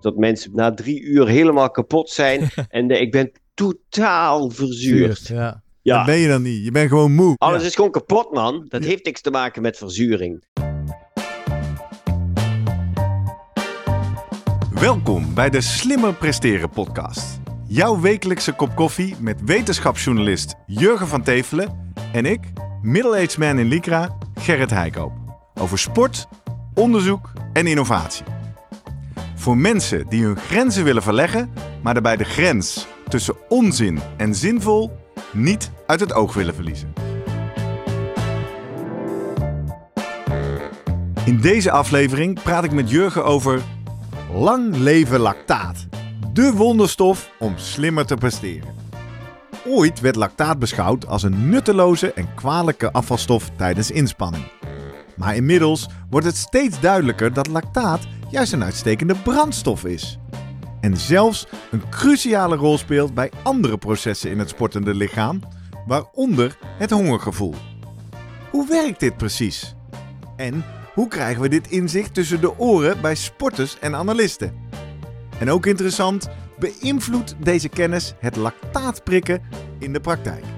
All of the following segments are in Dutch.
dat mensen na drie uur helemaal kapot zijn. en ik ben totaal verzuurd. Ja. Dat ben je dan niet. Je bent gewoon moe. alles is gewoon kapot, man. Dat heeft niks te maken met verzuring. Welkom bij de Slimmer Presteren podcast. Jouw wekelijkse kop koffie met wetenschapsjournalist Jurgen van Tevelen en ik, middle-aged man in Lycra, Gerrit Heikoop. Over sport, onderzoek en innovatie. Voor mensen die hun grenzen willen verleggen, maar daarbij de grens tussen onzin en zinvol niet uit het oog willen verliezen. In deze aflevering praat ik met Jurgen over Lang leven lactaat. De wonderstof om slimmer te presteren. Ooit werd lactaat beschouwd als een nutteloze en kwalijke afvalstof tijdens inspanning. Maar inmiddels wordt het steeds duidelijker dat lactaat juist een uitstekende brandstof is. En zelfs een cruciale rol speelt bij andere processen in het sportende lichaam, waaronder het hongergevoel. Hoe werkt dit precies? En hoe krijgen we dit inzicht tussen de oren bij sporters en analisten? En ook interessant, beïnvloedt deze kennis het lactaatprikken in de praktijk?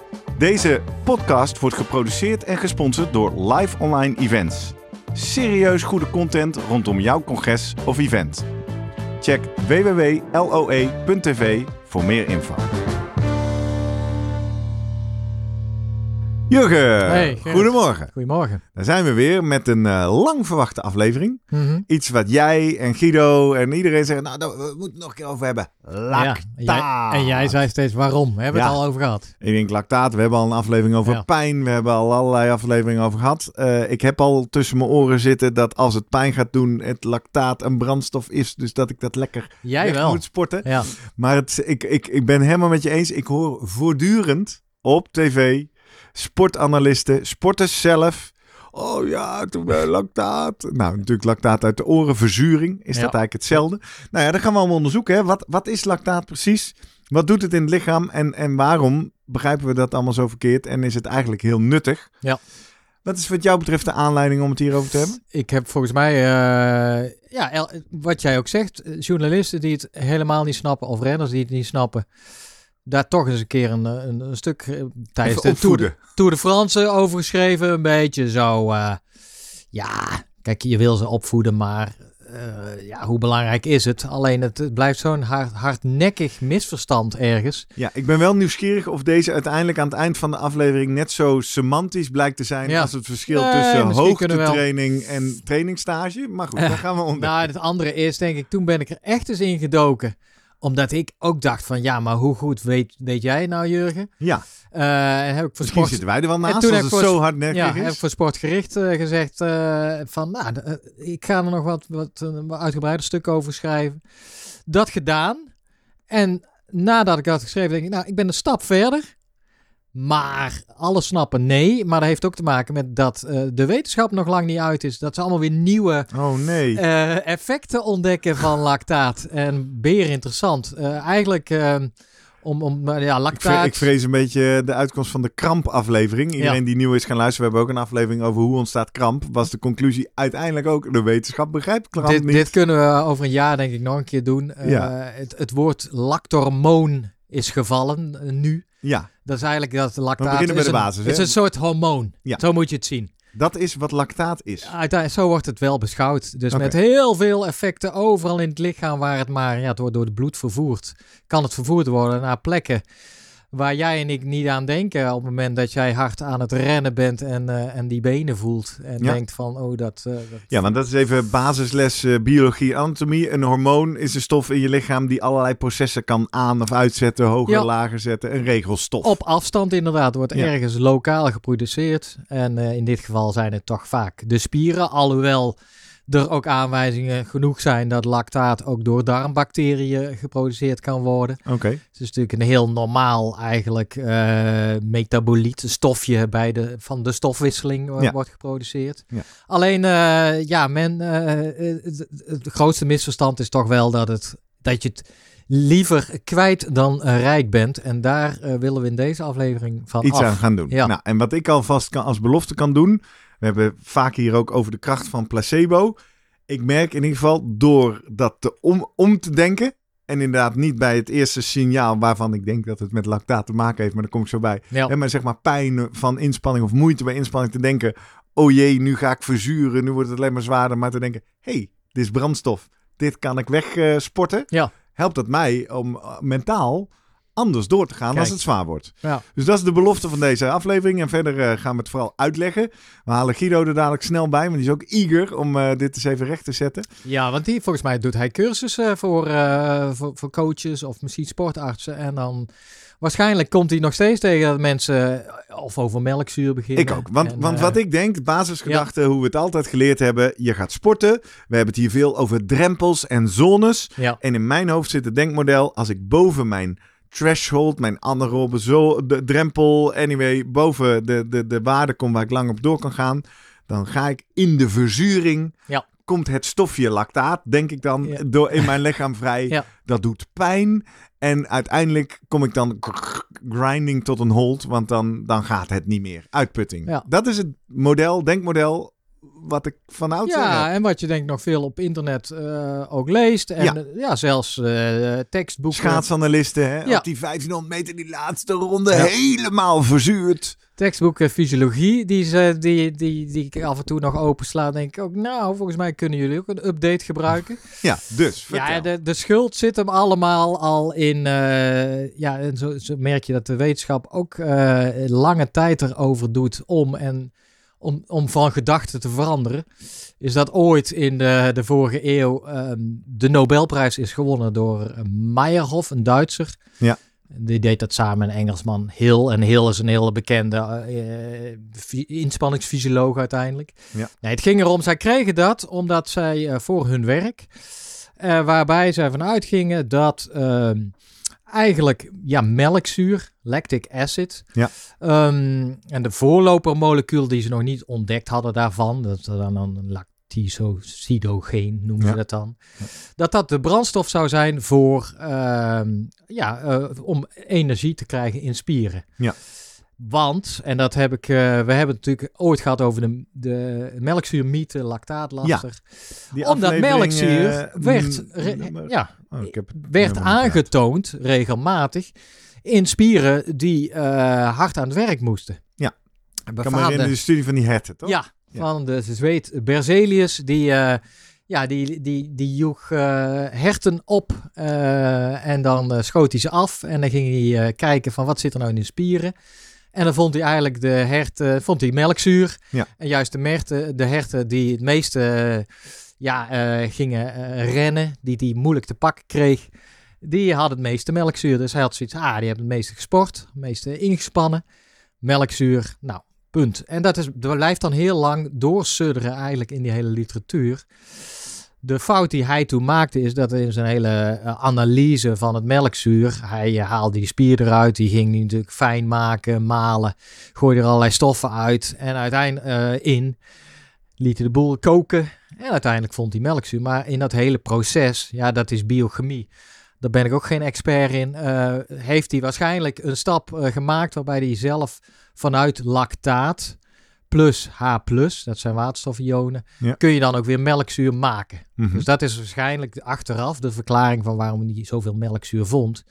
Deze podcast wordt geproduceerd en gesponsord door Live Online Events. Serieus goede content rondom jouw congres of event. Check www.loe.tv voor meer info. Jurgen, Hey, goedemorgen. Goedemorgen. Daar zijn we weer met een eh, lang verwachte aflevering. Mhm. Iets wat jij en Guido en iedereen zeggen, nou, daar- we moeten het nog een keer over hebben. Lactaat. Ja, en, jij, en jij zei steeds waarom. We hebben Ja. het al over gehad. Ik denk lactaat, we hebben al een aflevering over Ja. pijn. We hebben al allerlei afleveringen over gehad. Eh, ik heb al tussen mijn oren zitten dat als het pijn gaat doen, het lactaat een brandstof is. Dus dat ik dat lekker Jij wel. moet sporten. Ja. Maar het, ik, ik, ik ben helemaal met je eens. Ik hoor voortdurend op tv sportanalisten, sporters zelf. Oh ja, toen bij lactaat. Nou, natuurlijk lactaat uit de oren, verzuring. Is Ja. dat eigenlijk hetzelfde? Nou ja, dat gaan we allemaal onderzoeken. Hè. Wat, wat is lactaat precies? Wat doet het in het lichaam? En, en waarom begrijpen we dat allemaal zo verkeerd? En is het eigenlijk heel nuttig? Ja. Wat is wat jou betreft de aanleiding om het hierover te hebben? Ik heb volgens mij, eh, ja, wat jij ook zegt, eh, journalisten die het helemaal niet snappen of renners die het niet snappen, daar toch eens een keer een, een, een stuk eh, tijdens de Tour de. Tour de France over geschreven. Een beetje zo, eh, ja, kijk, je wil ze opvoeden, maar eh, ja, hoe belangrijk is het? Alleen het, het blijft zo'n hard, hardnekkig misverstand ergens. Ja, ik ben wel nieuwsgierig of deze uiteindelijk aan het eind van de aflevering net zo semantisch blijkt te zijn Ja. als het verschil Nee, tussen hoogtetraining en trainingstage. Maar goed, daar gaan we onder. Nou, het andere is, denk ik, toen ben ik er echt eens in gedoken. Omdat ik ook dacht van, ja, maar hoe goed weet, weet jij nou, Jurgen? ja, Eh, en heb ik voor misschien sport, zitten wij er wel En naast toen als het voor- zo hardnekkig ja, is. heb ik voor sportgericht eh, gezegd eh, van, nou, eh, ik ga er nog wat, wat, een uitgebreider stuk over schrijven. Dat gedaan. En nadat ik had geschreven, denk ik, nou, ik ben een stap verder. Maar alles snappen, nee. Maar dat heeft ook te maken met dat eh, de wetenschap nog lang niet uit is. Dat ze allemaal weer nieuwe Oh nee. eh, effecten ontdekken van lactaat. En beer interessant. Eh, eigenlijk eh, om, om ja, ik, lactaat. ik vrees een beetje de uitkomst van de krampaflevering. Iedereen Ja. die nieuw is gaan luisteren, we hebben ook een aflevering over hoe ontstaat kramp. Was de conclusie uiteindelijk ook, de wetenschap begrijpt kramp dit, niet. dit kunnen we over een jaar denk ik nog een keer doen. Ja. het, het woord lactormoon is gevallen eh, nu. Ja, Dat is eigenlijk dat lactaat beginnen bij is de een- basis, Het is een soort hormoon. Ja. Zo moet je het zien. dat is wat lactaat is. Uiteindelijk, zo wordt het wel beschouwd. Dus met heel veel effecten overal in het lichaam waar het maar ja, het wordt door het bloed vervoerd. Kan het vervoerd worden naar plekken waar jij en ik niet aan denken op het moment dat jij hard aan het rennen bent en, eh, en die benen voelt. En Ja. denkt van, oh dat... eh, dat Ja, want dat is even basisles eh, biologie anatomie. Een hormoon is een stof in je lichaam die allerlei processen kan aan- of uitzetten, hoger, Ja. lager zetten. Een regelstof. Op afstand inderdaad, wordt Ja. ergens lokaal geproduceerd. En in dit geval zijn het toch vaak de spieren. Alhoewel er ook aanwijzingen genoeg zijn dat lactaat ook door darmbacteriën geproduceerd kan worden. Oké. Het is natuurlijk een heel normaal eigenlijk eh metaboliet, stofje bij de, van de stofwisseling eh, Ja. wordt geproduceerd. Ja. Alleen, eh, ja, men, het, het- grootste misverstand is toch wel dat, het, dat je het liever kwijt dan rijk bent. En daar willen we in deze aflevering van Iets af. aan gaan doen. Ja. Nou, en wat ik alvast kan, als belofte kan doen. We hebben vaak hier ook over de kracht van placebo. Ik merk in ieder geval door dat te om, om te denken. En inderdaad niet bij het eerste signaal waarvan ik denk dat het met lactaat te maken heeft. Maar daar kom ik zo bij. Ja. Hè, maar zeg maar pijn van inspanning of moeite bij inspanning te denken. Oh jee, nu ga ik verzuren. Nu wordt het alleen maar zwaarder. Maar te denken, hé, hey, dit is brandstof. Dit kan ik wegsporten. Ja. Helpt dat mij om eh, mentaal anders door te gaan als het zwaar wordt. Ja. Dus dat is de belofte van deze aflevering. En verder eh, gaan we het vooral uitleggen. We halen Guido er dadelijk snel bij, want die is ook eager om eh, dit eens even recht te zetten. Ja, want die, volgens mij doet hij cursussen voor, eh, voor, voor coaches of misschien sportartsen. En dan waarschijnlijk komt hij nog steeds tegen dat mensen of over melkzuur beginnen. Ik ook. Want, En, want wat ik denk, basisgedachte, hoe we het altijd geleerd hebben. Je gaat sporten. We hebben het hier veel over drempels en zones. Ja, En in mijn hoofd zit het denkmodel, als ik boven mijn threshold, mijn anaerobe zo, de drempel, anyway, boven de, de, de waarde kom waar ik lang op door kan gaan, dan ga ik in de verzuring, Ja. komt het stofje lactaat, denk ik dan, Ja. door in mijn lichaam vrij. Ja. Dat doet pijn. En uiteindelijk kom ik dan grinding tot een hold, want dan, dan gaat het niet meer. Uitputting. Dat is het model, denkmodel, wat ik van heb. ja en wat je denk ik nog veel op internet eh, ook leest. En Ja. ja, ja zelfs eh, tekstboeken. Schaatsanalisten, hè? Ja. op die 1500 meter, die laatste ronde, Ja. helemaal verzuurd. tekstboeken fysiologie, die, ze, die, die, die ik af en toe nog opensla, denk ik ook, nou, volgens mij kunnen jullie ook een update gebruiken. Ja, dus, ja, de, de schuld zit hem allemaal al in, eh, ja, en zo, zo merk je dat de wetenschap ook eh, lange tijd erover doet om, en, om, om van gedachten te veranderen. Is dat ooit in de, de vorige eeuw ehm, de Nobelprijs is gewonnen door eh, Meyerhoff, een Duitser. Ja. Die deed dat samen met een Engelsman Hill. En Hill is een hele bekende eh, inspanningsfysioloog uiteindelijk. Ja. Nee, het ging erom, zij kregen dat omdat zij eh, voor hun werk, waarbij zij vanuit gingen dat ehm, eigenlijk ja, melkzuur, lactic acid, Ja. ehm, en de voorlopermolecuul die ze nog niet ontdekt hadden daarvan, dat is dan een lactisocidogeen noemen Ja. ze dat dan, dat dat de brandstof zou zijn voor, ehm, ja, eh, om energie te krijgen in spieren. Ja. Want, en dat heb ik, eh, we hebben het natuurlijk ooit gehad over de, de melkzuurmythe, lactaatlaster. Die Omdat melkzuur eh, werd, re- ja, Oh, ik heb werd aangetoond regelmatig in spieren die eh, hard aan het werk moesten. Ja. Ik kan me befaamde- herinneren, de studie van die herten, toch? ja, Ja. van de zweet Berzelius, die, eh, ja, die, die, die joeg eh, herten op en dan schoot hij ze af en dan ging hij kijken van wat zit er nou in de spieren. En dan vond hij eigenlijk de herten, vond hij melkzuur. Ja. En juist de, merten, de herten die het meeste ja, eh, gingen eh, rennen, die die moeilijk te pakken kreeg, die hadden het meeste melkzuur. Dus hij had zoiets, ah, die hebben het meeste gesport, het meeste ingespannen. Melkzuur, nou, punt. En dat is, blijft dan heel lang doorsudderen eigenlijk in die hele literatuur. De fout die hij toen maakte is dat in zijn hele eh, analyse van het melkzuur, hij haalde die spier eruit, die ging die natuurlijk fijn maken, malen, gooide er allerlei stoffen uit en uiteindelijk eh, in, liet de boel koken en uiteindelijk vond hij melkzuur. Maar in dat hele proces, ja, dat is biochemie. Daar ben ik ook geen expert in. eh, heeft hij waarschijnlijk een stap eh, gemaakt waarbij hij zelf vanuit lactaat plus H+, dat zijn waterstofionen, Ja. kun je dan ook weer melkzuur maken. Mhm. Dus dat is waarschijnlijk achteraf de verklaring van waarom hij zoveel melkzuur vond.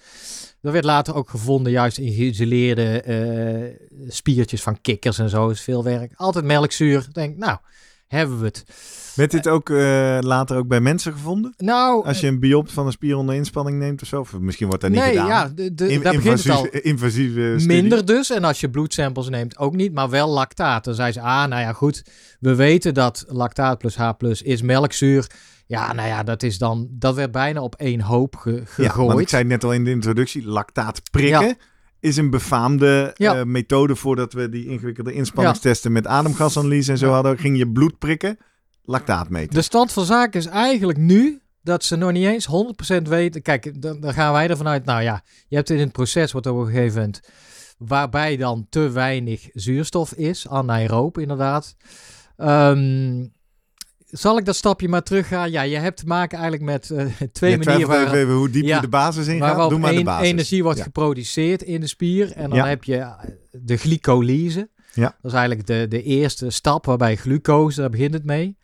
Dat werd later ook gevonden juist in geïsoleerde eh, spiertjes van kikkers en zo. is veel werk. Altijd melkzuur. Denk, nou, hebben we het. Werd dit ook eh, later ook bij mensen gevonden? Nou, Als je een biopt van een spier onder inspanning neemt of zo? Of misschien wordt dat niet nee, gedaan. ja, de, de, In- daar het al. invasieve- studie. Minder dus. En als je bloedsamples neemt, ook niet. Maar wel lactaat. Dan zei ze, ah, nou ja, goed. We weten dat lactaat plus H plus is melkzuur. Ja, nou ja, dat is dan... Dat werd bijna op één hoop ge- Ja, gegooid. want ik zei net al in de introductie, lactaat prikken Ja. is een befaamde Ja. eh, methode voordat we die ingewikkelde inspanningstesten met ademgasanalyse en zo Ja. hadden. Ging je bloed prikken lactaat meten. De stand van zaken is eigenlijk nu dat ze nog niet eens 100% weten. Kijk, dan, dan gaan wij ervan uit. Nou ja, je hebt in het proces wat op een gegeven moment. waarbij dan te weinig zuurstof is, anaeroop inderdaad. Ehm, zal ik dat stapje maar teruggaan? Ja, je hebt te maken eigenlijk met eh, twee Je manieren waar, even, hoe diep Ja. je de basis in gaat. Doe maar de een- basis. energie wordt Ja. geproduceerd in de spier. En dan Ja. heb je eh, de glycolyse. Ja. Dat is eigenlijk de, de eerste stap waarbij glucose, daar begint het mee.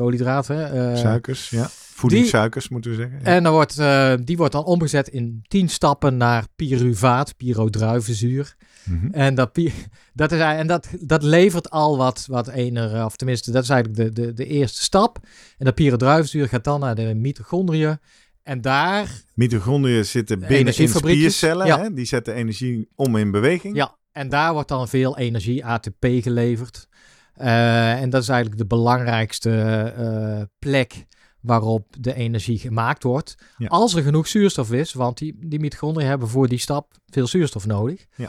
Koolhydraten. eh, Suikers, ja. Voedingssuikers moeten we zeggen. Ja. En dan wordt, eh, die wordt dan omgezet in 10 stappen naar pyruvaat, pyrodruivenzuur. Mhm. En, dat, dat, is, en dat, dat levert al wat, wat ener, of tenminste, dat is eigenlijk de, de, de eerste stap. En dat pyrodruivenzuur gaat dan naar de mitochondriën. En daar, Mitochondriën zitten binnen in spiercellen. ja. Hè? Die zetten energie om in beweging. ja, en daar wordt dan veel energie, ATP, geleverd. Eh, en dat is eigenlijk de belangrijkste eh, plek waarop de energie gemaakt wordt. Ja. Als er genoeg zuurstof is, want die, die mitochondriën hebben voor die stap veel zuurstof nodig. Ja.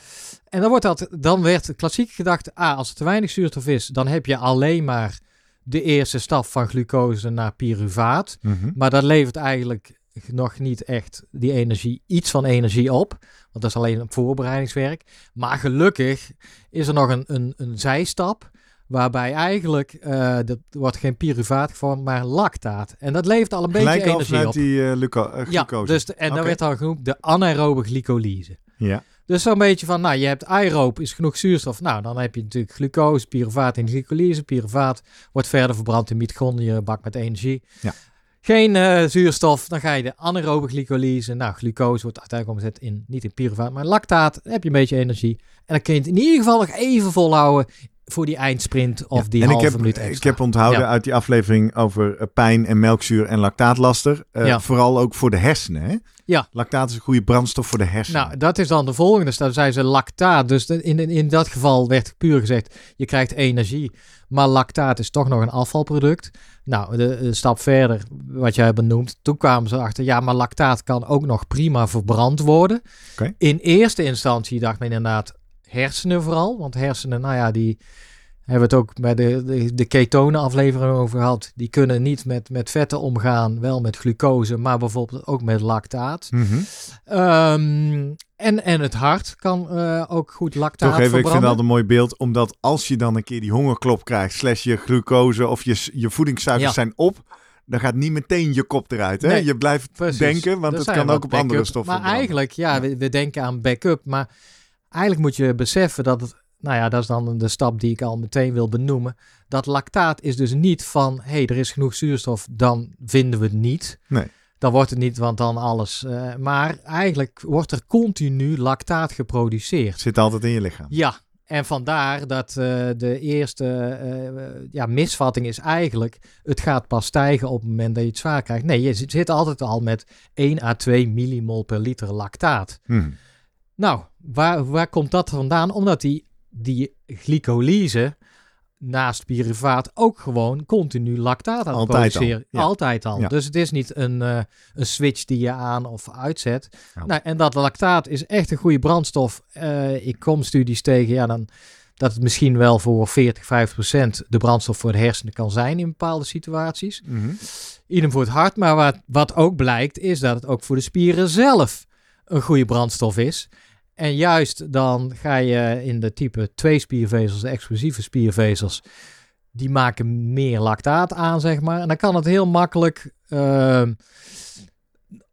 En dan, wordt dat, dan werd klassiek gedacht, ah, als er te weinig zuurstof is, dan heb je alleen maar de eerste stap van glucose naar pyruvaat. Mhm. Maar dat levert eigenlijk nog niet echt die energie, iets van energie op. Want dat is alleen een voorbereidingswerk. Maar gelukkig is er nog een, een, een zijstap. Waarbij eigenlijk, eh dat wordt geen pyruvaat gevormd, maar lactaat. En dat levert al een Gelijk beetje al energie op. die eh, eh, ja, glucose. dus de- en Oké. dat werd dan genoemd de anaerobe glycolyse. Ja. Dus zo'n beetje van, nou, je hebt aeroop, is genoeg zuurstof. Nou, dan heb je natuurlijk glucose, pyruvaat in glycolyse. Pyruvaat wordt verder verbrand in mitochondriën, bak met energie. Ja. Geen zuurstof, dan ga je de anaerobe glycolyse. Nou, glucose wordt uiteindelijk omgezet in, niet in pyruvaat, maar lactaat. Dan heb je een beetje energie. En dan kun je het in ieder geval nog even volhouden voor die eindsprint of Ja. die en halve ik heb, minuut extra. Ik heb onthouden Ja. uit die aflevering over eh, pijn en melkzuur en lactaatlaster. eh, Ja. Vooral ook voor de hersenen. Hè? Ja. Lactaat is een goede brandstof voor de hersenen. Nou, dat is dan de volgende. Dus dan zijn ze lactaat. Dus in, in, in dat geval werd puur gezegd, je krijgt energie. Maar lactaat is toch nog een afvalproduct. Nou, de, de stap verder, wat jij benoemt. Toen kwamen ze achter, ja, maar lactaat kan ook nog prima verbrand worden. Oké. In eerste instantie dacht men inderdaad hersenen vooral. Want hersenen, nou ja, die hebben we het ook bij de, de, de ketonen aflevering over gehad. Die kunnen niet met, met vetten omgaan, wel met glucose, maar bijvoorbeeld ook met lactaat. Mhm. Ehm, en, en het hart kan eh, ook goed lactaat Toch even, ik vind dat een mooi beeld. Omdat als je dan een keer die hongerklop krijgt, slash je glucose of je, je voedingssuikers Ja. zijn op, dan gaat niet meteen je kop eruit. Hè? Nee, je blijft Precies. denken, want Er het kan ook op andere stoffen Maar eigenlijk, ja, we, we denken aan backup. Maar eigenlijk moet je beseffen dat het, nou ja, dat is dan de stap die ik al meteen wil benoemen. Dat lactaat is dus niet van, hé, hey, er is genoeg zuurstof, dan vinden we het niet. Nee. Dan wordt het niet, want dan alles. eh, maar eigenlijk wordt er continu lactaat geproduceerd. Zit altijd in je lichaam. Ja, en vandaar dat eh, de eerste eh, ja, misvatting is eigenlijk... het gaat pas stijgen op het moment dat je het zwaar krijgt. Nee, je zit, altijd al met 1 à 2 millimol per liter lactaat. Mhm. Nou, waar, waar komt dat vandaan? Omdat die, die glycolyse naast pyruvaat ook gewoon continu lactaat aan het Altijd al, produceren. ja. Altijd al. Ja. Dus het is niet een, eh, een switch die je aan of uitzet. Ja. Nou, en dat lactaat is echt een goede brandstof. Eh, ik kom studies tegen, ja, dan, dat het misschien wel voor 40, 50 procent de brandstof voor de hersenen kan zijn in bepaalde situaties. Mhm. Idem voor het hart. Maar wat, wat ook blijkt, is dat het ook voor de spieren zelf een goede brandstof is. En juist dan ga je in de type 2 spiervezels, de explosieve spiervezels, die maken meer lactaat aan, zeg maar. En dan kan het heel makkelijk ehm,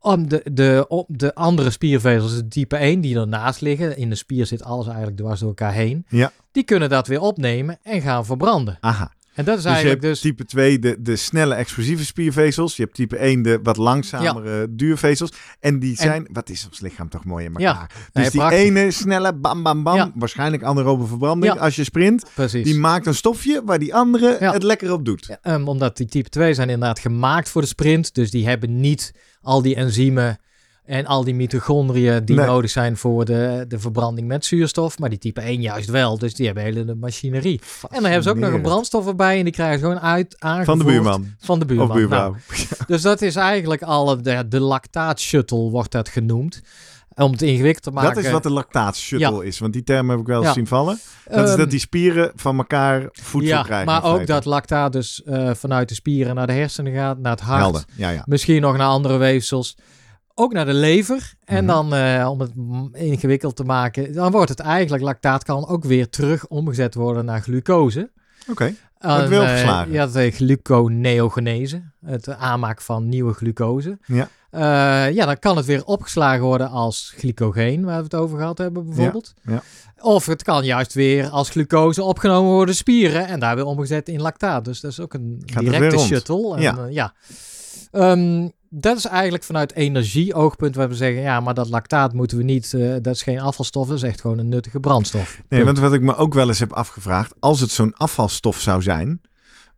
om de, de, op de andere spiervezels, de type 1, die ernaast liggen, in de spier zit alles eigenlijk dwars door elkaar heen, Ja. die kunnen dat weer opnemen en gaan verbranden. Aha. En dat is Dus je eigenlijk hebt dus... type 2 de, de snelle explosieve spiervezels. Je hebt type 1 de wat langzamere duurvezels. En die zijn, wat is ons lichaam toch mooi in elkaar. Ja. Dus die prachtig. ene snelle bam bam bam, waarschijnlijk anaerobe verbranding als je sprint. Precies. Die maakt een stofje waar die andere het lekker op doet. Ja, ehm, omdat die type 2 zijn inderdaad gemaakt voor de sprint. Dus die hebben niet al die enzymen en al die mitochondriën die Nee. nodig zijn voor de, de verbranding met zuurstof. Maar die type 1 juist wel. Dus die hebben hele de machinerie. En dan hebben ze ook nog een brandstof erbij. En die krijgen ze gewoon uit aangevoerd. Van de buurman. Van de buurman. Of buurvrouw. Nou, dus dat is eigenlijk al de, de lactaat shuttle wordt dat genoemd. om het ingewikkeld te maken. Dat is wat de lactaat-shuttle is. Want die term heb ik wel eens Ja. zien vallen. Dat is Ehm, dat die spieren van elkaar voedsel ja, krijgen. maar ook dat lactaat dus eh, vanuit de spieren naar de hersenen gaat, naar het hart. Helder. Misschien nog naar andere weefsels. Ook naar de lever. En Mhm. dan, eh, om het ingewikkeld te maken, dan wordt het eigenlijk, lactaat kan ook weer terug omgezet worden naar glucose. Oké, wel eh, verslagen. Ja, de gluconeogenese. Het aanmaak van nieuwe glucose. Ja. Eh, ja, dan kan het weer opgeslagen worden als glycogeen, waar we het over gehad hebben bijvoorbeeld. ja. Of het kan juist weer als glucose opgenomen worden spieren en daar weer omgezet in lactaat. Dus dat is ook een Gaat directe shuttle. En, Ja. ja. Ehm, dat is eigenlijk vanuit energie-oogpunt waar we zeggen, ja, maar dat lactaat moeten we niet, eh, dat is geen afvalstof, dat is echt gewoon een nuttige brandstof. Nee, want wat ik me ook wel eens heb afgevraagd, als het zo'n afvalstof zou zijn,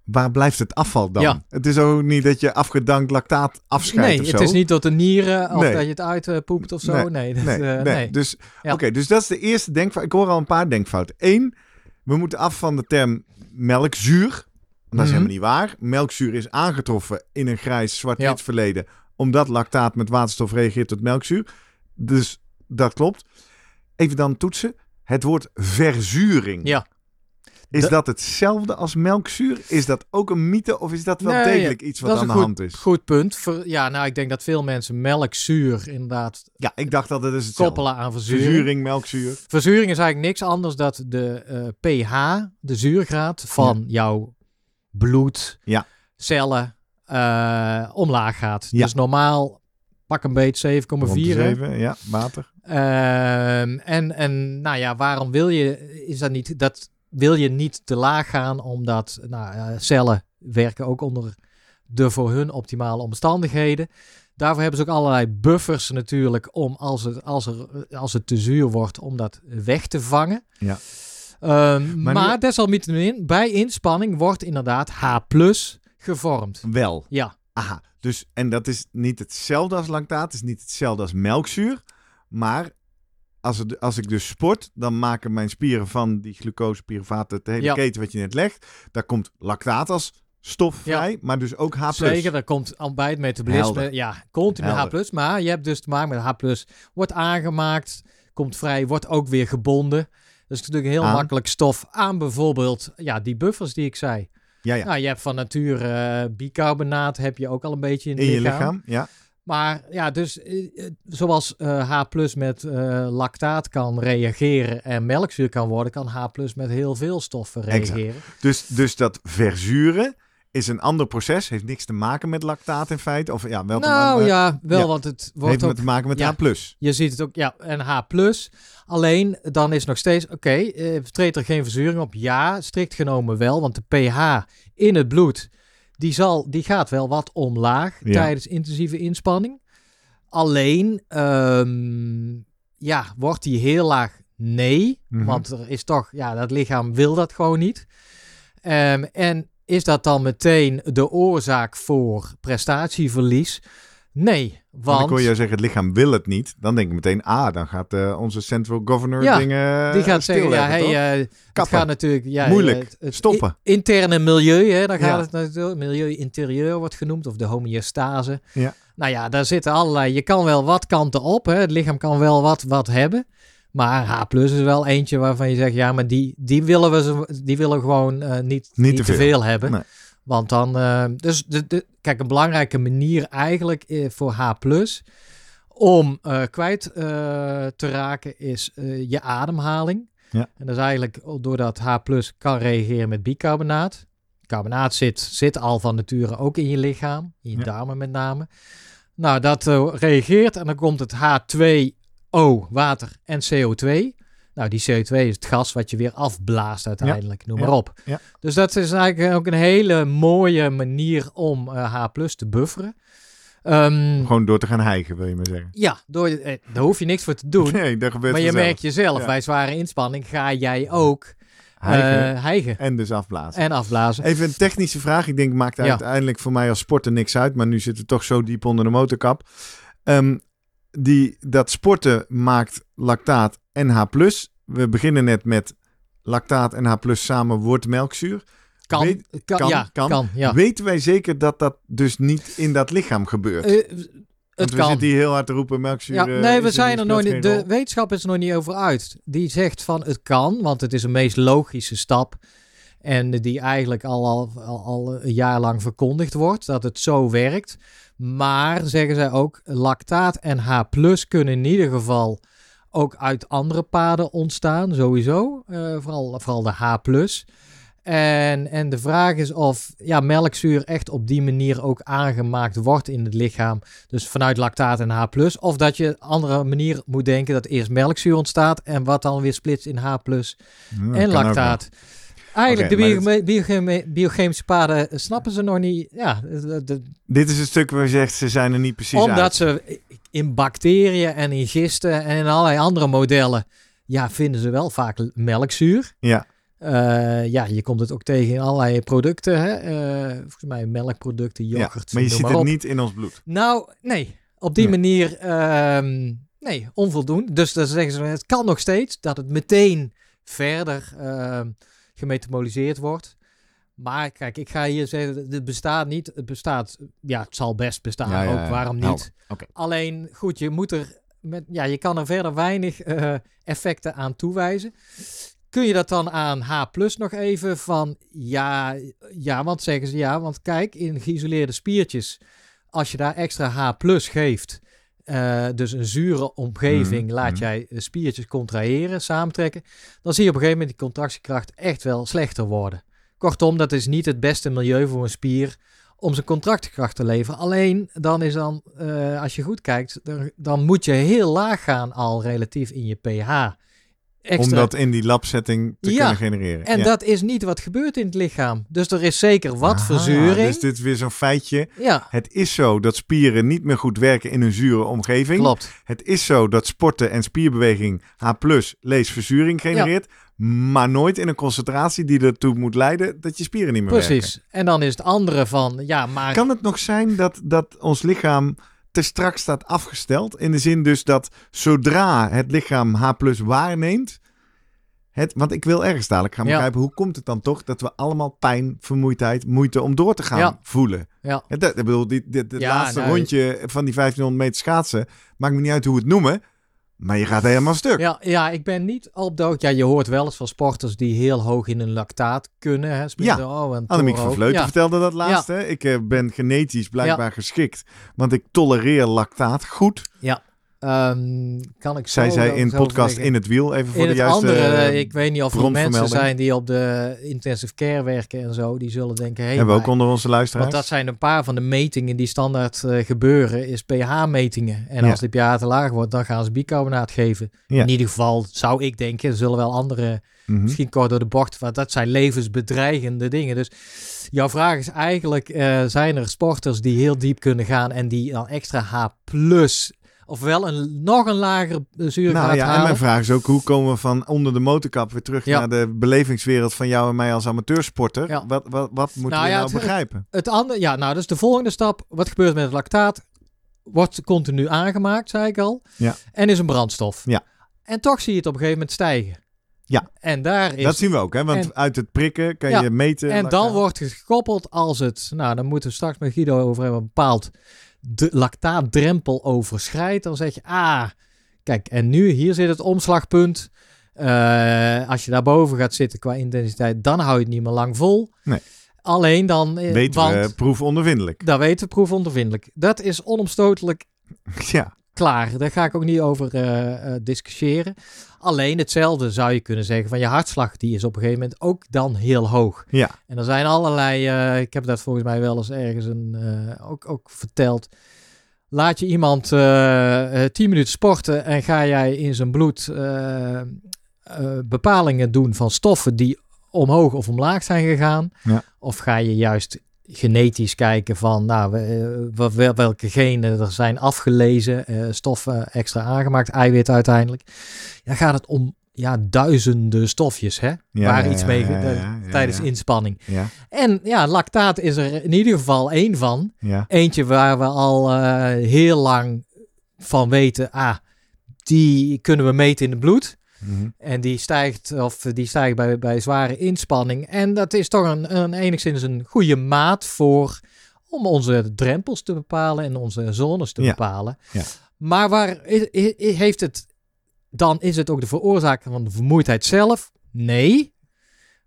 waar blijft het afval dan? Ja. Het is ook niet dat je afgedankt lactaat afscheidt Nee, of zo. het is niet tot de nieren of Nee. dat je het uitpoept of zo. Nee, dat, Nee, eh, nee. nee. Dus, Ja. oké, dus dat is de eerste denkfout. Ik hoor al een paar denkfouten. Eén, we moeten af van de term melkzuur. Dat is Mhm. helemaal niet waar. Melkzuur is aangetroffen in een grijs zwart-wit Ja. verleden, omdat lactaat met waterstof reageert tot melkzuur. Dus dat klopt. Even dan toetsen. Het woord verzuring. Ja. Is Da- dat hetzelfde als melkzuur? Is dat ook een mythe of is dat wel Nee, degelijk iets wat aan de hand is? Goed punt. Ver- ja, nou, ik denk dat veel mensen melkzuur inderdaad Ja, ik dacht dat het is hetzelfde. koppelen aan verzuring. Verzuring, melkzuur. Verzuring is eigenlijk niks anders dan de eh, pH, de zuurgraad van jouw bloed, Ja. cellen, eh, omlaag gaat. Ja. Dus normaal pak een beetje 7,4. Rond de hè. zeven, Ja, water. Ehm, en, en nou ja, waarom wil je, is dat niet, dat wil je niet te laag gaan, omdat nou, cellen werken ook onder de voor hun optimale omstandigheden. Daarvoor hebben ze ook allerlei buffers natuurlijk om als het, als er, als het te zuur wordt, om dat weg te vangen. Ja. Ehm, Maar maar nu- desalniettemin, bij inspanning wordt inderdaad H gevormd. Wel. Ja, Aha. Dus, en dat is niet hetzelfde als lactaat, het is niet hetzelfde als melkzuur. Maar als, het, als ik dus sport, dan maken mijn spieren van die glucose, pyruvaten, de hele Ja. keten wat je net legt. Daar komt lactaat als stof Ja. vrij, maar dus ook H+. Zeker, dat komt al bij het metabolisme. Helder. Ja, continu Helder. H+. Maar je hebt dus te maken met H+. Wordt aangemaakt, komt vrij, wordt ook weer gebonden. Dus het is natuurlijk heel Aan? makkelijk stof aan bijvoorbeeld ja, die buffers die ik zei. Ja, ja. Nou, je hebt van nature eh, bicarbonaat, heb je ook al een beetje in je lichaam. ja. Maar ja, dus eh, eh, zoals eh, H met lactaat kan reageren en melkzuur kan worden, kan H met heel veel stoffen Exact. reageren. Dus, dus dat verzuren is een ander proces, heeft niks te maken met lactaat in feite. Of ja, wel Nou ja, wel, ja. want het wordt heeft ook te maken met ja. H+. Je ziet het ook, ja, en H+. Alleen, dan is nog steeds, oké, eh, treedt er geen verzuring op? Ja, strikt genomen wel, want de pH in het bloed, die, zal, die gaat wel wat omlaag Ja. tijdens intensieve inspanning. Alleen, ehm, ja, wordt die heel laag? Nee, Mhm. want er is toch, ja, dat lichaam wil dat gewoon niet. Ehm, en is dat dan meteen de oorzaak voor prestatieverlies? Nee, Want want... ik hoor jij zeggen, het lichaam wil het niet. Dan denk ik meteen, ah, dan gaat eh, onze central governor Ja, dingen Die gaat zeggen, ja, hey, eh, het gaat natuurlijk... Ja, Moeilijk. Het, het Stoppen. interne milieu, hè, daar gaat Ja. het natuurlijk... Milieu interieur wordt genoemd, of de homeostase. Ja. Nou ja, daar zitten allerlei... Je kan wel wat kanten op, hè. Het lichaam kan wel wat, wat hebben. Maar H plus is wel eentje waarvan je zegt, ja, maar die, die willen we die willen gewoon eh, niet, niet, te veel. hebben. Nee. Want dan, eh, dus de, de, kijk, een belangrijke manier eigenlijk eh, voor H om kwijt te raken is je ademhaling. Ja. En dat is eigenlijk doordat H kan reageren met bicarbonaat. Carbonaat zit, zit al van nature ook in je lichaam, in je Ja. darmen met name. Nou, dat reageert en dan komt het H2O, water en CO2. Nou, die CO2 is het gas wat je weer afblaast uiteindelijk, noem Ja. maar op. Ja. Dus dat is eigenlijk ook een hele mooie manier om eh, H te bufferen. Ehm, Gewoon door te gaan hijgen, wil je maar zeggen. ja, door, eh, daar hoef je niks voor te doen. Nee, dat gebeurt maar je merkt jezelf, bij zware inspanning ga jij ook Hijgen eh, hijgen en dus afblazen. en afblazen. Even een technische vraag. Ik denk, maakt Ja. uiteindelijk voor mij als sporter niks uit. Maar nu zitten we toch zo diep onder de motorkap. Ehm, die, dat sporten maakt lactaat en H+. We beginnen net met lactaat en H+, samen wordt melkzuur. Kan, weet- kan, kan, ja, kan. kan, ja. Weten wij zeker dat dat dus niet in dat lichaam gebeurt? Eh, Want we kan. zitten hier heel hard te roepen, melkzuur... Ja, eh, nee, we zijn er nog niet. De rol. wetenschap is er nog niet over uit. Die zegt van het kan, want het is de meest logische stap. En die eigenlijk al, al, al, al een jaar lang verkondigd wordt dat het zo werkt. Maar zeggen zij ook, lactaat en H kunnen in ieder geval ook uit andere paden ontstaan, sowieso. Eh, vooral, vooral de H. En, en de vraag is of ja, melkzuur echt op die manier ook aangemaakt wordt in het lichaam. Dus vanuit lactaat en H+. Of dat je een andere manier moet denken dat eerst melkzuur ontstaat en wat dan weer splitst in H+, Ja, en ook lactaat. Eigenlijk, de bio- biochemische paden snappen ze nog niet. Ja, de- de- wel. Dit is het stuk waar je zegt, ze zijn er niet precies omdat uit. ze in bacteriën en in gisten en in allerlei andere modellen, ja, vinden ze wel vaak melkzuur. Ja. Eh, ja, je komt het ook tegen in allerlei producten. Hè? Eh, volgens mij melkproducten, Ja, yoghurt, maar je ziet maar het niet in ons bloed. Nou, nee. Op die Nee. manier, ehm, nee, onvoldoende. Dus dan zeggen ze, het kan nog steeds dat het meteen verder ehm, gemetaboliseerd wordt. Maar kijk, ik ga hier zeggen, het bestaat niet. Het bestaat, ja, het zal best bestaan Ja, ja, ook, waarom Nou, niet? Alleen, goed, je moet er, met, ja, je kan er verder weinig eh, effecten aan toewijzen. Kun je dat dan aan H plus nog even van ja, ja, want zeggen ze ja, want kijk, in geïsoleerde spiertjes, als je daar extra H plus geeft, eh, dus een zure omgeving, Mhm, laat mhm. jij de spiertjes contraheren, samentrekken, dan zie je op een gegeven moment die contractiekracht echt wel slechter worden. Kortom, dat is niet het beste milieu voor een spier om zijn contractiekracht te leveren. Alleen dan is dan, eh, als je goed kijkt, dan moet je heel laag gaan al relatief in je pH. Om Extra. dat in die labsetting te Ja, kunnen genereren. En Ja. dat is niet wat gebeurt in het lichaam. Dus er is zeker wat Aha, verzuring. Dus dit is weer zo'n feitje. Ja, Het is zo dat spieren niet meer goed werken in een zure omgeving. klopt. Het is zo dat sporten en spierbeweging H+, lees verzuring genereert. Maar nooit in een concentratie die ertoe moet leiden dat je spieren niet meer werken. Precies. En dan is het andere van, ja, maar... Kan het nog zijn dat, dat ons lichaam te strak staat afgesteld? In de zin dus dat zodra het lichaam H waarneemt... Het, want ik wil ergens dadelijk gaan Ja. begrijpen... hoe komt het dan toch dat we allemaal pijn, vermoeidheid, moeite om door te gaan Ja. voelen? Ja, dat, ik bedoel, dit het Ja, laatste nou, rondje van die 1500 meter schaatsen... maakt me niet uit hoe we het noemen... maar je gaat helemaal stuk. ja, ja, ik ben niet op hoogte. Ja, je hoort wel eens van sporters die heel hoog in hun lactaat kunnen. Hè, Sprinten, oh, en Annemiek van. Vleuten Ja. vertelde dat laatst. Hè? Ik eh, ben genetisch blijkbaar geschikt. Want ik tolereer lactaat goed. Ehm, kan ik Zij zei in podcast. In het Wiel. Even voor In de juiste... andere, eh, eh, ik weet niet of er mensen zijn die op de intensive care werken en zo. Die zullen denken, hey, hebben we ook onder onze luisteraars. Want dat zijn een paar van de metingen die standaard eh, gebeuren, is pH-metingen. En Ja. als die pH te laag wordt, dan gaan ze bicarbonaat geven. Ja. In ieder geval zou ik denken, er zullen wel andere, Mhm. misschien kort door de bocht, want dat zijn levensbedreigende dingen. Dus jouw vraag is eigenlijk, eh, zijn er sporters die heel diep kunnen gaan en die dan extra H+, of wel een, nog een lager zuurgraad Nou ja, en mijn vraag is ook, hoe komen we van onder de motorkap weer terug Ja. naar de belevingswereld van jou en mij als amateursporter? Ja. Wat, wat, wat moeten Nou we ja, nou het- begrijpen? Het andere, ja, nou, dus de volgende stap. Wat gebeurt met het lactaat? Wordt continu aangemaakt, zei ik al. Ja. En is een brandstof. Ja. En toch zie je het op een gegeven moment stijgen. Ja. En daar is. Dat zien we ook, hè? Want en- uit het prikken kan Ja, je meten. en dan wordt het gekoppeld als het. Nou, dan moeten we straks met Guido over hebben bepaald. De lactaatdrempel overschrijdt. Dan zeg je, ah, kijk, en nu hier zit het omslagpunt. Eh, als je daarboven gaat zitten qua intensiteit, dan hou je het niet meer lang vol. Nee. Alleen dan. eh, Weten want, we proefondervindelijk. Dat weten we proefondervindelijk. Dat is onomstotelijk ja, klaar. Daar ga ik ook niet over eh, eh, discussiëren. Alleen hetzelfde zou je kunnen zeggen van je hartslag. Die is op een gegeven moment ook dan heel hoog. ja. En er zijn allerlei, eh, ik heb dat volgens mij wel eens ergens een, ook, ook verteld. Laat je iemand 10 minuten sporten en ga jij in zijn bloed bepalingen doen van stoffen die omhoog of omlaag zijn gegaan. Ja. Of ga je juist genetisch kijken van nou, eh, wel- wel- welke genen er zijn afgelezen, eh, stoffen extra aangemaakt, eiwit uiteindelijk. Dan gaat het om ja, duizenden stofjes hè, Ja, waar ja, iets mee ja, eh, tijdens inspanning. Ja, En ja, lactaat is er in ieder geval één van. ja. Eentje waar we al eh, heel lang van weten, ah, die kunnen we meten in het bloed. Mhm. En die stijgt, of die stijgt bij, bij zware inspanning. En dat is toch een, een enigszins een goede maat voor om onze drempels te bepalen en onze zones te Ja. bepalen. Ja. Maar waar heeft het dan is het ook de veroorzaker van de vermoeidheid zelf? Nee.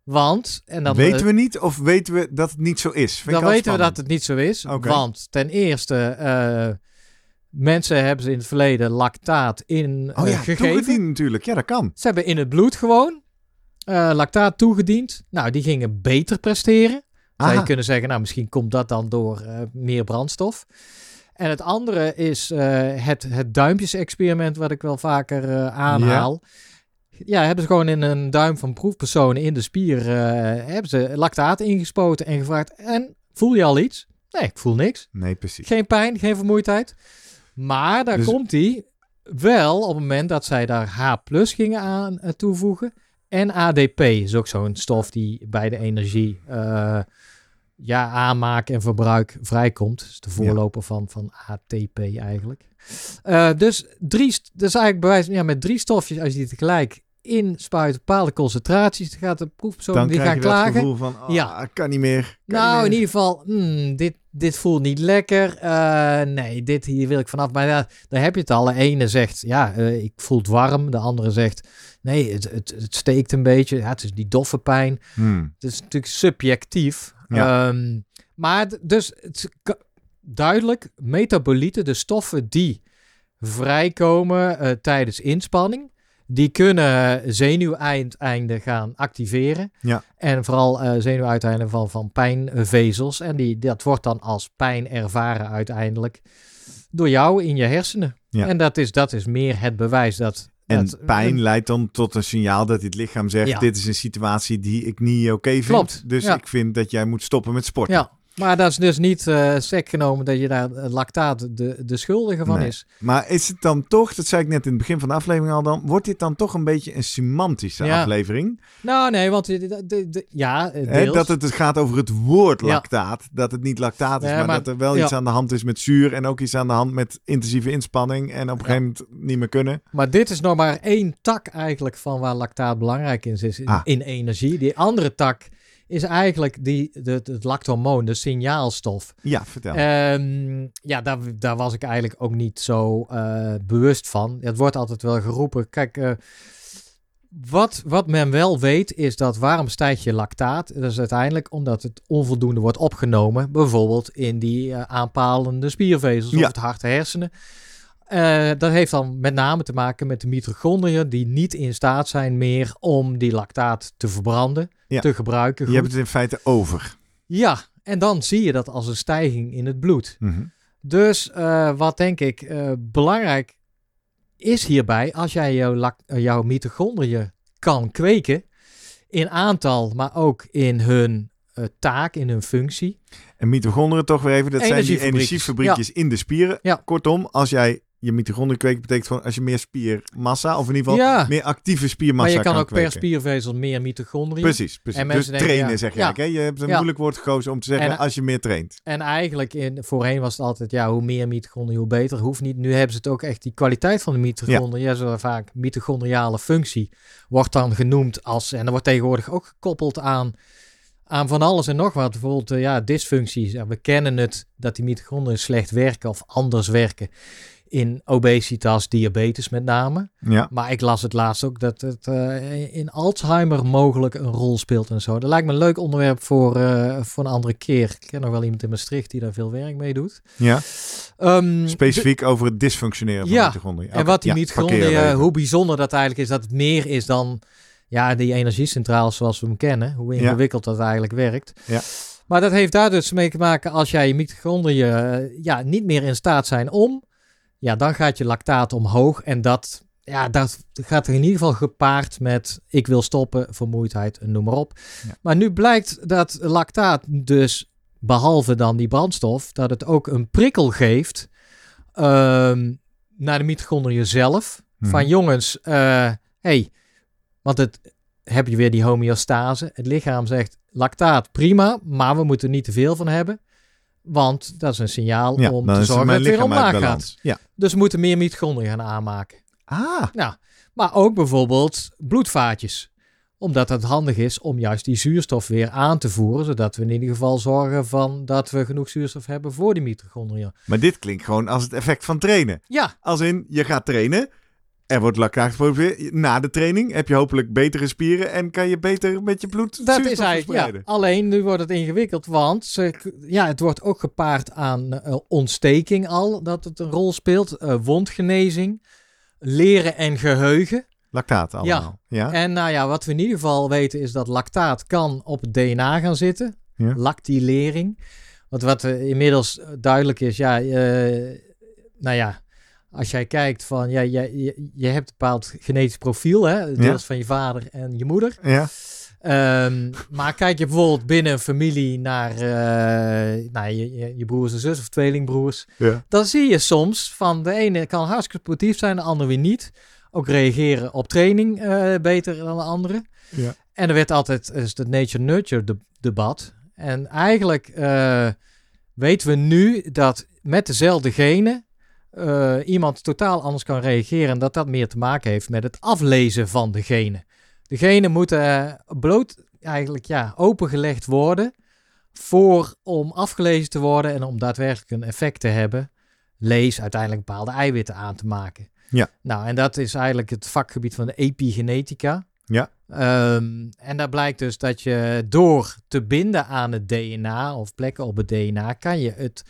Want en dan weten eh, we niet of weten we dat het niet zo is? Vind dan weten we dat het niet zo is. Want ten eerste, eh, mensen hebben ze in het verleden lactaat in Oh eh, ja, gegeven. toegediend natuurlijk. Ja, dat kan. Ze hebben in het bloed gewoon eh, lactaat toegediend. Nou, die gingen beter presteren. Zou je Aha. kunnen zeggen, nou, misschien komt dat dan door eh, meer brandstof. En het andere is eh, het, het duimpjes-experiment, wat ik wel vaker eh, aanhaal. Ja. hebben ze gewoon in een duim van proefpersonen in de spier eh, hebben ze lactaat ingespoten en gevraagd. En voel je al iets? Nee, ik voel niks. Nee, precies. Geen pijn, geen vermoeidheid. Maar daar Dus- komt hij wel op het moment dat zij daar H plus gingen aan eh, toevoegen. En ADP is ook zo'n stof die bij de energie eh, ja, aanmaak en verbruik vrijkomt. Dus de voorloper van, van ATP eigenlijk. Eh, dus drie, dus eigenlijk bewijs, ja, met drie stofjes, als je die tegelijk inspuit, bepaalde concentraties, dan gaat de proefpersoon Dan die gaan klagen. gevoel van, oh, Ja. kan niet meer. kan Nou, niet in ieder geval, hmm, dit, dit voelt niet lekker. Eh, nee, dit hier wil ik vanaf. Maar ja, daar heb je het al. De ene zegt, ja, eh, ik voel het warm. De andere zegt, nee, het, het, het steekt een beetje. Ja, het is die doffe pijn. Hmm. Het is natuurlijk subjectief. Ja. Ehm, maar dus het duidelijk, metabolieten, de stoffen die vrijkomen eh, tijdens inspanning, die kunnen zenuwuiteinden gaan activeren. Ja. En vooral eh zenuwuiteinden van, van pijnvezels. En die, dat wordt dan als pijn ervaren uiteindelijk door jou in je hersenen. Ja. En dat is, dat is meer het bewijs dat... En dat- pijn leidt dan tot een signaal dat het lichaam zegt: Ja. Dit is een situatie die ik niet oké vind. Klopt, Dus ik vind dat jij moet stoppen met sporten. Maar dat is dus niet eh sec genomen dat je daar eh, lactaat de, de schuldige van Nee. is. Maar is het dan toch, dat zei ik net in het begin van de aflevering al dan, wordt dit dan toch een beetje een semantische Ja. aflevering? Nou, nee, want de, de, de- ja, eh, dat het dus gaat over het woord Ja. lactaat. Dat het niet lactaat is, Nee, maar, maar- dat er wel ja. iets aan de hand is met zuur en ook iets aan de hand met intensieve inspanning en op een gegeven moment niet meer kunnen. Maar dit is nog maar één tak eigenlijk van waar lactaat belangrijk in is, in, Ah. in energie. Die andere tak is eigenlijk die, de, het lacthormoon, de signaalstof. Ja, vertel. Ehm, ja, daar, daar was ik eigenlijk ook niet zo eh, bewust van. Het wordt altijd wel geroepen. Kijk, eh, wat, wat men wel weet is dat waarom stijgt je lactaat? Dat is uiteindelijk omdat het onvoldoende wordt opgenomen. Bijvoorbeeld in die eh, aanpalende spiervezels Ja. of het hart en hersenen. Eh, dat heeft dan met name te maken met de mitochondriën die niet in staat zijn meer om die lactaat te verbranden, Ja. te gebruiken. je hebt het in feite over. Ja, en dan zie je dat als een stijging in het bloed. Mhm. Dus eh, wat denk ik eh, belangrijk is hierbij, als jij jouw, mitochondriën kan kweken, in aantal, maar ook in hun taak, in hun functie. En mitochondriën toch weer even, dat zijn die Energiefabriekjes. energiefabriekjes in de spieren. Ja. Kortom, als jij je mitochondriën kweekt, betekent gewoon als je meer spiermassa, of in ieder geval Ja, meer actieve maar spiermassa je kan ook per kweken. spiervezel meer mitochondriën. Precies, precies. En Dus denken, trainen ja, zeg je ja. eigenlijk. Hè? Je hebt een moeilijk woord gekozen om te zeggen En- als je meer traint. En eigenlijk, in, voorheen was het altijd, ja, hoe meer mitochondriën, hoe beter. Hoeft niet. Nu hebben ze het ook echt, die kwaliteit van de mitochondriën. Ja. zo vaak mitochondriale functie wordt dan genoemd als, en dat wordt tegenwoordig ook gekoppeld aan, aan van alles en nog wat. Bijvoorbeeld, eh, ja, dysfuncties. We kennen het dat die mitochondriën slecht werken of anders werken in obesitas, diabetes met name. Ja. Maar ik las het laatst ook dat het eh, in Alzheimer mogelijk een rol speelt en zo. Dat lijkt me een leuk onderwerp voor, eh, voor een andere keer. Ik ken nog wel iemand in Maastricht die daar veel werk mee doet. ja. Ehm, Specifiek over het dysfunctioneren van Ja, mitochondriën. en wat die ja, mitochondriën, hoe bijzonder dat eigenlijk is, dat het meer is dan ja, die energiecentrales zoals we hem kennen. Hoe ingewikkeld dat eigenlijk werkt. Ja. Maar dat heeft daar dus mee te maken als jij je mitochondriën eh, ja, niet meer in staat zijn om, ja, dan gaat je lactaat omhoog. En dat, ja, dat gaat er in ieder geval gepaard met ik wil stoppen, vermoeidheid, en noem maar op. Ja. Maar nu blijkt dat lactaat dus, behalve dan die brandstof, dat het ook een prikkel geeft ehm, naar de mitochondriën zelf. Mhm. Van jongens, eh hey, want het heb je weer die homeostase. Het lichaam zegt lactaat prima, maar we moeten er niet te veel van hebben. Want dat is een signaal Ja, om te zorgen dat het weer omlaag gaat. Ja. Dus we moeten meer mitochondriën gaan aanmaken. Ah, Nou, maar ook bijvoorbeeld bloedvaatjes. Omdat het handig is om juist die zuurstof weer aan te voeren. Zodat we in ieder geval zorgen van dat we genoeg zuurstof hebben voor die mitochondriën. Maar dit klinkt gewoon als het effect van trainen. Ja, Als in, je gaat trainen. Er wordt lactaat geproduceerd. Na de training heb je hopelijk betere spieren en kan je beter met je bloed dat zuurstof is eigenlijk. Ja, alleen nu wordt het ingewikkeld, want ze, ja, het wordt ook gepaard aan eh, ontsteking al, dat het een rol speelt. eh, wondgenezing, leren en geheugen. Lactaat allemaal. Ja. En nou ja, wat we in ieder geval weten is dat lactaat kan op het DNA gaan zitten. Ja. Lactilering. Want wat eh, inmiddels duidelijk is, ja, nou ja, als jij kijkt van, ja, je, je, je hebt een bepaald genetisch profiel, hè, deels van je vader en je moeder. ja. Ehm, maar kijk je bijvoorbeeld binnen een familie naar nou, je, je, je broers en zus of tweelingbroers. Ja. Dan zie je soms van de ene kan hartstikke sportief zijn, de andere weer niet. Ook reageren op training eh, beter dan de andere. Ja. En er werd altijd is het nature-nurture de- debat. En eigenlijk eh, weten we nu dat met dezelfde genen eh, iemand totaal anders kan reageren. En dat dat meer te maken heeft met het aflezen van de genen. De genen moeten eh, bloot eigenlijk ja, opengelegd worden voor om afgelezen te worden en om daadwerkelijk een effect te hebben. Lees uiteindelijk bepaalde eiwitten aan te maken. Ja. Nou, en dat is eigenlijk het vakgebied van de epigenetica. Ja. Ehm, en daar blijkt dus dat je door te binden aan het DNA of plekken op het DNA, kan je het,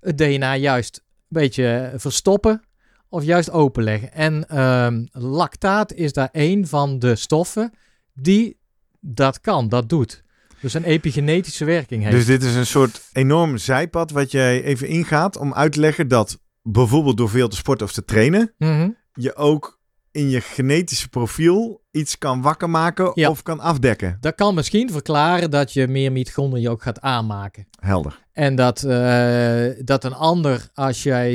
het DNA juist beetje verstoppen of juist openleggen. En ehm, lactaat is daar een van de stoffen die dat kan, dat doet. Dus een epigenetische werking heeft. Dus dit is een soort enorm zijpad wat jij even ingaat om uit te leggen dat bijvoorbeeld door veel te sporten of te trainen, Mhm. je ook in je genetische profiel iets kan wakker maken Ja. of kan afdekken. Dat kan misschien verklaren dat je meer mitochondriën ook gaat aanmaken. Helder. En dat, eh, dat een ander, als jij...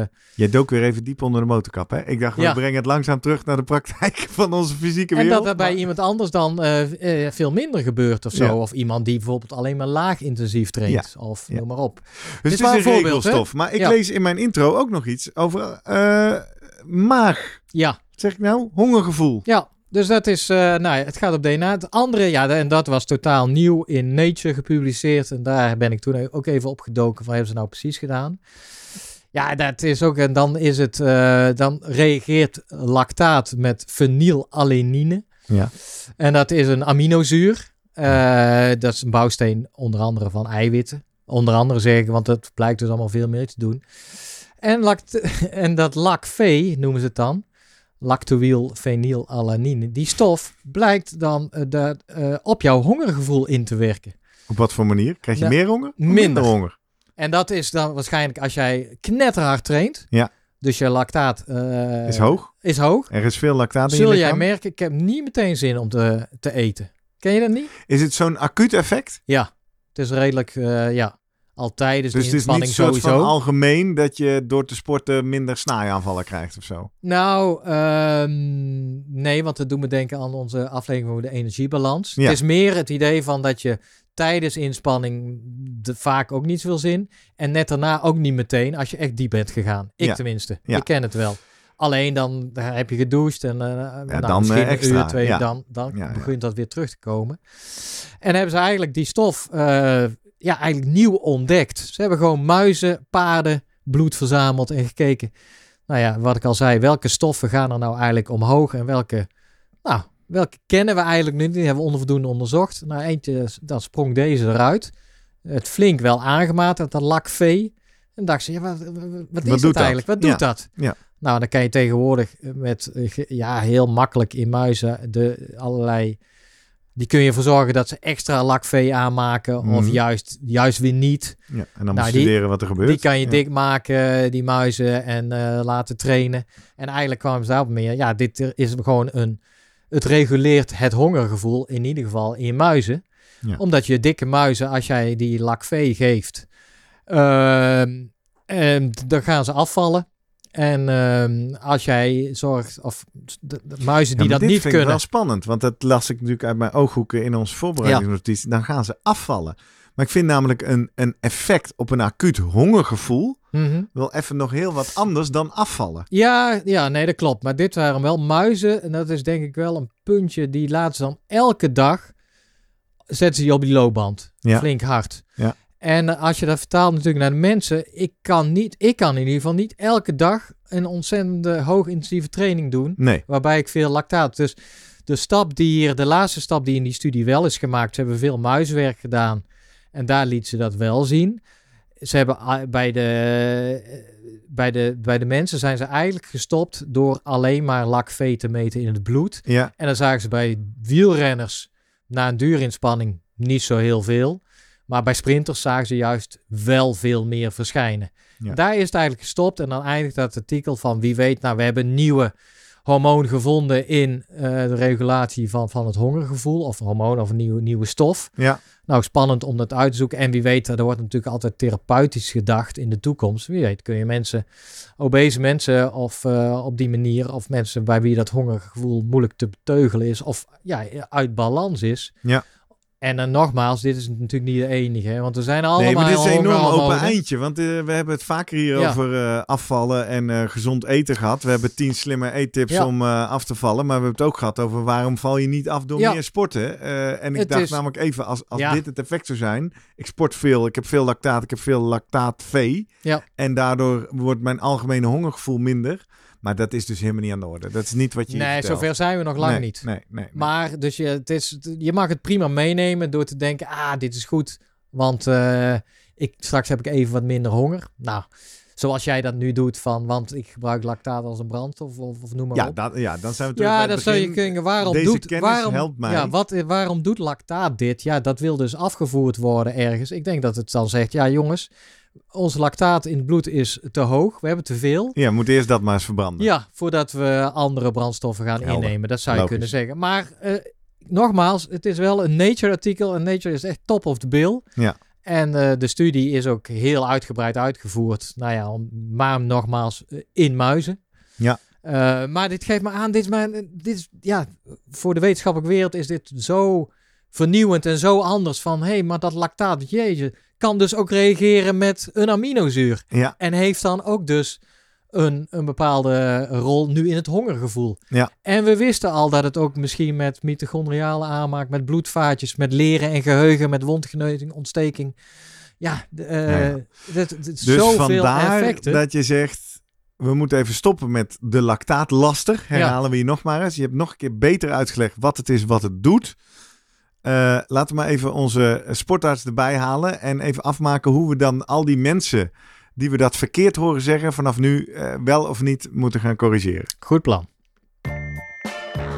eh, Jij dook weer even diep onder de motorkap, hè? Ik dacht, we Ja. brengen het langzaam terug naar de praktijk van onze fysieke en wereld. dat er bij iemand anders dan eh, veel minder gebeurt of zo. Ja. Of iemand die bijvoorbeeld alleen maar laag intensief traint. Of noem maar op. Dus het is een voorbeeld, hè? regelstof. Maar ik lees in mijn intro ook nog iets over maag. Ja, Wat zeg ik nou? Hongergevoel. ja. Dus dat is, eh, nou ja, het gaat op DNA. Het andere, ja, en dat was totaal nieuw in Nature gepubliceerd. En daar ben ik toen ook even opgedoken van, hebben ze nou precies gedaan? Ja, dat is ook, en dan is het, eh, dan reageert lactaat met fenylalanine. Ja. En dat is een aminozuur. Eh, dat is een bouwsteen onder andere van eiwitten. Onder andere zeg ik, want dat blijkt dus allemaal veel meer te doen. En, lact en dat LAC-V noemen ze het dan. Lactoyl fenylalanine. Die stof blijkt dan dat, eh, op jouw hongergevoel in te werken. Op wat voor manier? Krijg je Ja. meer honger? of Minder. honger. En dat is dan waarschijnlijk als jij knetterhard traint. Ja. Dus je lactaat eh, Is hoog. Is hoog. Er is veel lactaat in je Zul jij lichaam. merken, ik heb niet meteen zin om te, te eten. Ken je dat niet? Is het zo'n acuut effect? Ja. Het is redelijk, ja, al tijdens Dus de het is niet een inspanning soort sowieso. van algemeen dat je door te sporten minder snaaiaanvallen krijgt of zo. Nou, ehm, nee, want dat doet me denken aan onze aflevering over de energiebalans. Ja. Het is meer het idee van dat je tijdens inspanning de, vaak ook niet zoveel zin. En net daarna ook niet meteen als je echt diep bent gegaan. Ik Ja. tenminste. Ja. Ik ken het wel. Alleen dan heb je gedoucht en eh nou, dan, misschien eh, een extra, uur, twee, ja. dan, dan Ja, ja. begint dat weer terug te komen. En hebben ze eigenlijk die stof eh, ja, eigenlijk nieuw ontdekt. Ze hebben gewoon muizen, paarden, bloed verzameld en gekeken. Nou ja, wat ik al zei, welke stoffen gaan er nou eigenlijk omhoog en welke, nou, welke kennen we eigenlijk nu? Die hebben we onvoldoende onderzocht. Nou, eentje, dan sprong deze eruit. Het flink wel aangemaakt, dat lak V. En dacht ze, ja, wat, wat, wat is doet dat eigenlijk? Wat doet Ja. dat? Ja. Nou, dan kan je tegenwoordig met, eh, ja, heel makkelijk in muizen de allerlei... Die kun je ervoor zorgen dat ze extra lakvee aanmaken of Mhm. juist, juist weer niet. Ja, en dan Nou, bestuderen wat er gebeurt. Die kan je Ja. dik maken, die muizen, en eh, laten trainen. En eigenlijk kwamen ze daarop meer. Ja, dit is gewoon een. Het reguleert het hongergevoel, in ieder geval in muizen. Ja. Omdat je dikke muizen, als jij die lakvee geeft, ehm, en dan gaan ze afvallen. En ehm, als jij zorgt, of de, de muizen die Ja, dat dit niet vind kunnen. ik wel spannend, want dat las ik natuurlijk uit mijn ooghoeken in onze voorbereidingsnotitie. Dan gaan ze afvallen. Maar ik vind namelijk een, een effect op een acuut hongergevoel Mhm. wel even nog heel wat anders dan afvallen. Ja, ja, nee, dat klopt. Maar dit waren wel muizen. En dat is denk ik wel een puntje die laten ze dan elke dag zetten ze je op die loopband. Ja. Flink hard. Ja. En als je dat vertaalt natuurlijk naar de mensen. Ik kan, niet, ik kan in ieder geval niet elke dag een ontzettende hoogintensieve training doen. Nee. Waarbij ik veel lactaat. Dus de stap die hier, de laatste stap die in die studie wel is gemaakt. Ze hebben veel muiswerk gedaan. En daar liet ze dat wel zien. Ze hebben bij de, eh, bij de, bij de mensen zijn ze eigenlijk gestopt door alleen maar lakvee te meten in het bloed. Ja, En dan zagen ze bij wielrenners na een duurinspanning niet zo heel veel. Maar bij sprinters zagen ze juist wel veel meer verschijnen. Ja. Daar is het eigenlijk gestopt. En dan eindigt dat artikel van wie weet, nou we hebben een nieuwe hormoon gevonden in eh, de regulatie van, van het hongergevoel. Of hormoon of een nieuwe, nieuwe stof. ja, Nou, spannend om dat uit te zoeken. En wie weet, er wordt natuurlijk altijd therapeutisch gedacht in de toekomst. Wie weet kun je mensen, obese mensen of eh, op die manier, of mensen bij wie dat hongergevoel moeilijk te beteugelen is, of ja, uit balans is. Ja. En dan nogmaals, dit is natuurlijk niet de enige, hè, want er zijn allemaal nee, maar dit is een enorm open eindje. Want eh, we hebben het vaker hier Ja. over eh, afvallen en eh, gezond eten gehad. We hebben tien slimme eettips Ja. om af te vallen. Maar we hebben het ook gehad over waarom val je niet af door Ja. meer sporten. En ik Het dacht is- namelijk even, als, als dit het effect zou zijn. Ik sport veel, ik heb veel lactaat, ik heb veel lactaat-V. Ja. En daardoor wordt mijn algemene hongergevoel minder. Maar dat is dus helemaal niet aan de orde. Dat is niet wat je Nee, vertelt. zover zijn we nog lang Nee, niet. Nee, nee, nee. Maar dus je, het is, je mag het prima meenemen door te denken, ah, dit is goed, want eh, ik, straks heb ik even wat minder honger. Nou, zoals jij dat nu doet van, want ik gebruik lactaat als een brandstof of, of noem maar ja, op. dat, ja, dan zijn we terug Ja, bij dan het zou je begin. kunnen, waarom Deze doet, kennis waarom, helpt mij. Ja, wat, waarom doet lactaat dit? Ja, dat wil dus afgevoerd worden ergens. Ik denk dat het dan zegt, ja jongens, ons lactaat in het bloed is te hoog, we hebben te veel. Ja, moet eerst dat maar eens verbranden. Ja, voordat we andere brandstoffen gaan Helder. innemen. Dat zou je Logisch. kunnen zeggen. Maar eh, nogmaals, het is wel een Nature-artikel. En Nature is echt top of the bill. Ja. En eh, de studie is ook heel uitgebreid uitgevoerd. Nou ja, om, maar nogmaals, eh, in muizen. Ja. Eh, maar dit geeft me aan, dit is, mijn, dit is, ja, voor de wetenschappelijke wereld is dit zo vernieuwend en zo anders. Van, hé, hey, maar dat lactaat, jeetje, kan dus ook reageren met een aminozuur. Ja, En heeft dan ook dus een, een bepaalde rol nu in het hongergevoel. Ja. En we wisten al dat het ook misschien met mitochondriale aanmaak, met bloedvaatjes, met leren en geheugen, met wondgenezing, ontsteking. Ja, eh, Ja, ja. Dat, dat, dus zoveel effecten. dat je zegt... we moeten even stoppen met de lactaatlaster. Herhalen we hier nog maar eens. Je hebt nog een keer beter uitgelegd wat het is, wat het doet. Eh, laten we maar even onze sportarts erbij halen... en even afmaken hoe we dan al die mensen... die we dat verkeerd horen zeggen... vanaf nu eh, wel of niet moeten gaan corrigeren. Goed plan.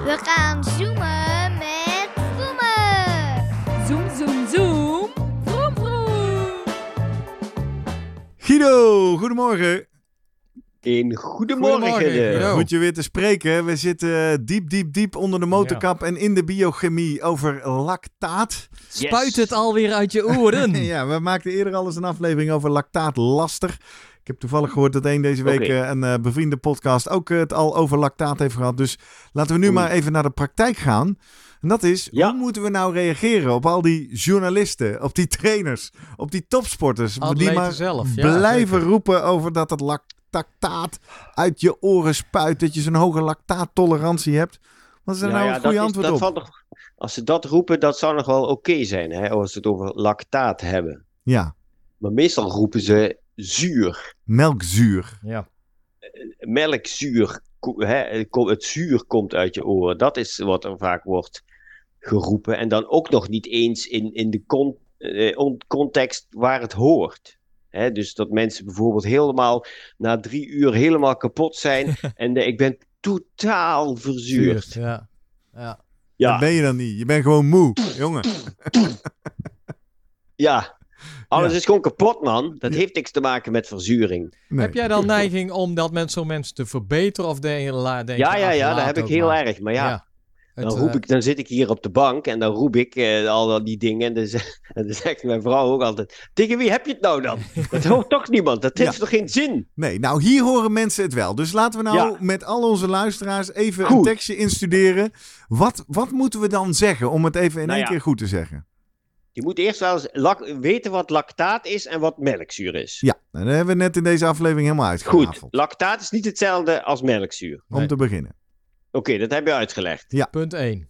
We gaan zoomen met Vroemen. Zoom, zoom, zoom. Vroom, vroom. Guido, goedemorgen. Een goedemorgen. Goedemorgen. Goed je weer te spreken. We zitten diep, diep, diep onder de motorkap en in de biochemie over lactaat. Spuit het alweer uit je oren. ja, we maakten eerder al eens een aflevering over lactaatlaster. Ik heb toevallig gehoord dat één deze week eh, een eh, bevriende podcast ook eh, het al over lactaat heeft gehad. Dus laten we nu Oei. maar even naar de praktijk gaan. En dat is, Ja. hoe moeten we nou reageren op al die journalisten, op die trainers, op die topsporters, die Atleten maar zelf, ja, blijven zeker. roepen over dat het lactaat uit je oren spuit, dat je zo'n hoge lactaattolerantie hebt. Wat is daar nou, ja, het goede dat is- antwoord dat op? valt nog- als ze dat roepen, dat zou nog wel oké zijn, hè, als ze het over lactaat hebben. Ja, Maar meestal roepen ze zuur. melkzuur. Ja. Melkzuur. Hè, het zuur komt uit je oren. Dat is wat er vaak wordt geroepen. En dan ook nog niet eens in, in de con- eh, on- context waar het hoort. Hè, dus dat mensen bijvoorbeeld helemaal na drie uur helemaal kapot zijn. en eh, ik ben totaal verzuurd. Zuur, Ja. ja. Dat Ja, ben je dan niet. Je bent gewoon moe, jongen. ja. Alles Ja. is gewoon kapot, man. Dat heeft niks te maken met verzuring. Nee. Heb jij dan neiging om dat met zo'n mensen te verbeteren? Of denk je, la- denk je, Ja, ja, ach, ja, dat heb ik heel maar. erg. Maar ja, Het, dan, roep eh, ik, dan zit ik hier op de bank en dan roep ik eh, al die dingen. En dan, z- en dan zegt mijn vrouw ook altijd: Tegen wie heb je het nou dan? Dat hoort toch niemand? Dat heeft Ja. toch geen zin? Nee, nou hier horen mensen het wel. Dus laten we nou Ja. met al onze luisteraars even een Goed. tekstje instuderen. Wat, wat moeten we dan zeggen om het even in Nou één ja. keer goed te zeggen? Je moet eerst wel eens weten wat lactaat is en wat melkzuur is. Ja, dat hebben we net in deze aflevering helemaal Goed, uitgerafeld. lactaat is niet hetzelfde als melkzuur. Om Nee. te beginnen. Oké, dat heb je uitgelegd. Punt 1.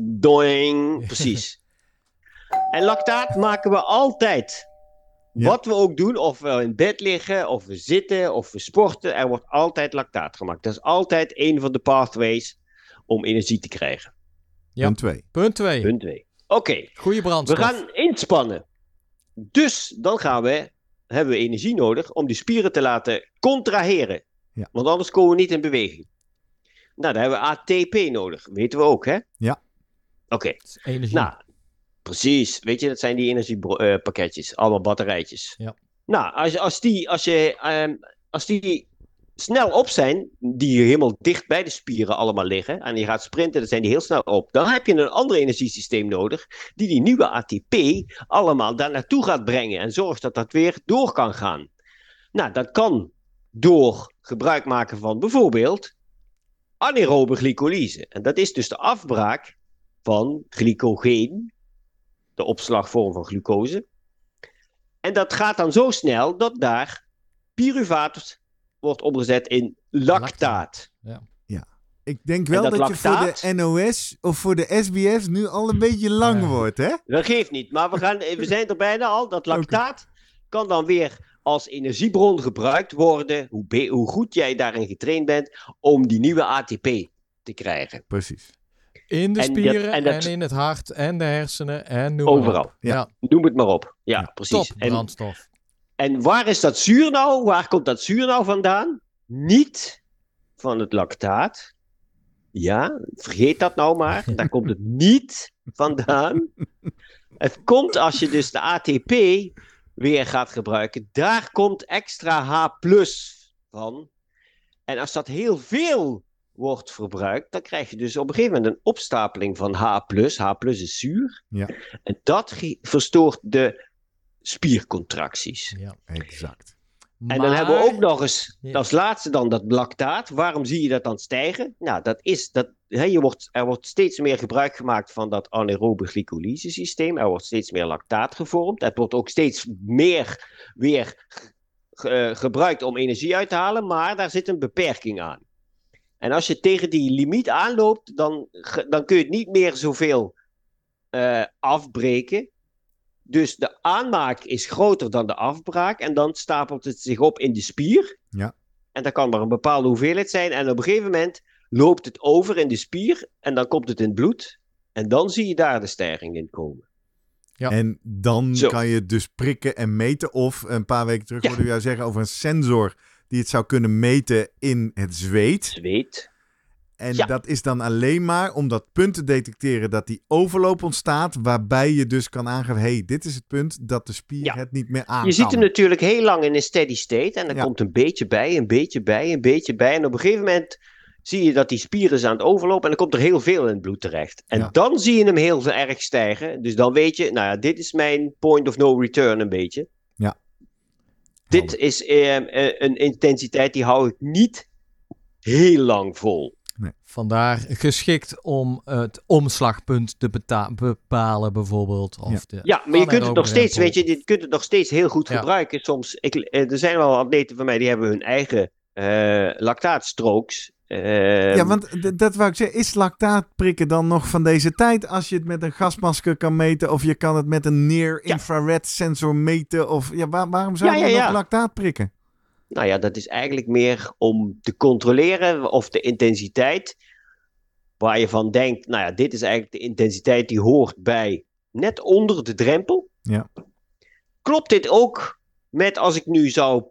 Doing, precies. en lactaat maken we altijd. Ja. Wat we ook doen, of we in bed liggen, of we zitten, of we sporten, er wordt altijd lactaat gemaakt. Dat is altijd een van de pathways om energie te krijgen. Ja. Punt 2. Punt 2. Punt 2. Oké, Goede we brandstof. gaan inspannen. Dus dan gaan we, hebben we energie nodig om die spieren te laten contraheren. Ja. Want anders komen we niet in beweging. Nou, dan hebben we ATP nodig. Weten we ook, hè? Ja. Oké. Nou, precies. Weet je, dat zijn die energiepakketjes. allemaal batterijtjes. Ja. Nou, als, als, die, als, je, ehm, als die snel op zijn, die helemaal dicht bij de spieren allemaal liggen, en je gaat sprinten, dan zijn die heel snel op. Dan heb je een ander energiesysteem nodig, die die nieuwe ATP allemaal daar naartoe gaat brengen en zorgt dat dat weer door kan gaan. Nou, dat kan door gebruik maken van bijvoorbeeld anaerobe glycolyse. En dat is dus de afbraak van glycogeen, de opslagvorm van glucose. En dat gaat dan zo snel dat daar pyruvaat wordt omgezet in lactaat. Ik denk wel dat dat, je voor de NOS of voor de SBS nu al een beetje lang Ja. wordt, hè? Dat geeft niet, maar we, gaan, we zijn er bijna al. Dat lactaat kan dan weer als energiebron gebruikt worden, hoe, be- hoe goed jij daarin getraind bent, om die nieuwe ATP te krijgen. Precies. In de en spieren en en, dat- in het hart en de hersenen en noem maar op. Overal. Ja. Ja, Noem het maar op. Ja, Ja, precies. top En, brandstof. en waar is dat zuur nou? Waar komt dat zuur nou vandaan? Niet van het lactaat. Ja, vergeet dat nou maar. Daar komt het niet vandaan. Het komt als je dus de ATP weer gaat gebruiken. Daar komt extra H van. En als dat heel veel wordt verbruikt, dan krijg je dus op een gegeven moment een opstapeling van H. H is zuur. Ja. En dat verstoort de spiercontracties. Ja. Exact. En dan hebben we ook nog eens, Ja. als laatste dan dat lactaat. Waarom zie je dat dan stijgen? Nou, dat is dat hè, je wordt, er wordt steeds meer gebruik gemaakt van dat anaerobe glycolyse systeem. Er wordt steeds meer lactaat gevormd. Het wordt ook steeds meer weer eh, gebruikt om energie uit te halen, maar daar zit een beperking aan. En als je tegen die limiet aanloopt, dan, dan kun je het niet meer zoveel eh, afbreken. Dus de aanmaak is groter dan de afbraak. En dan stapelt het zich op in de spier. Ja. En dat kan maar een bepaalde hoeveelheid zijn. En op een gegeven moment loopt het over in de spier. En dan komt het in het bloed. En dan zie je daar de stijging in komen. Ja. En dan Zo. kan je het dus prikken en meten. Of een paar weken terug Ja. hoorde u jou zeggen over een sensor die het zou kunnen meten in het zweet. Zweet. En Ja. dat is dan alleen maar om dat punt te detecteren dat die overloop ontstaat. Waarbij je dus kan aangeven, hey, dit is het punt dat de spier Ja. het niet meer aan Je ziet hem natuurlijk heel lang in een steady state. En dan Ja. komt een beetje bij, een beetje bij, een beetje bij. En op een gegeven moment zie je dat die spier is aan het overlopen. En dan komt er heel veel in het bloed terecht. En dan zie je hem heel erg stijgen. Dus dan weet je, nou ja, dit is mijn point of no return een beetje. Ja. Dit is eh, eh, een intensiteit die hou ik niet heel lang vol. Vandaar geschikt om het omslagpunt te bepalen, bijvoorbeat. Of Ja. de Ja, maar je kunt het nog steeds, weet je, je kunt het nog steeds heel goed Ja. gebruiken. Soms, ik, eh, er zijn wel atleten van mij die hebben hun eigen eh lactaatstrokes. Eh, Ja, want dat wou ik zeggen. Is lactaat prikken dan nog van deze tijd? Als je het met een gasmasker kan meten. Of je kan het met een near-infrared sensor meten. Of ja, waar- waarom zou Ja, je ja, nog ja. lactaat prikken? Nou ja, dat is eigenlijk meer om te controleren of de intensiteit waar je van denkt, nou ja, dit is eigenlijk de intensiteit die hoort bij net onder de drempel. Ja. Klopt dit ook met als ik nu zou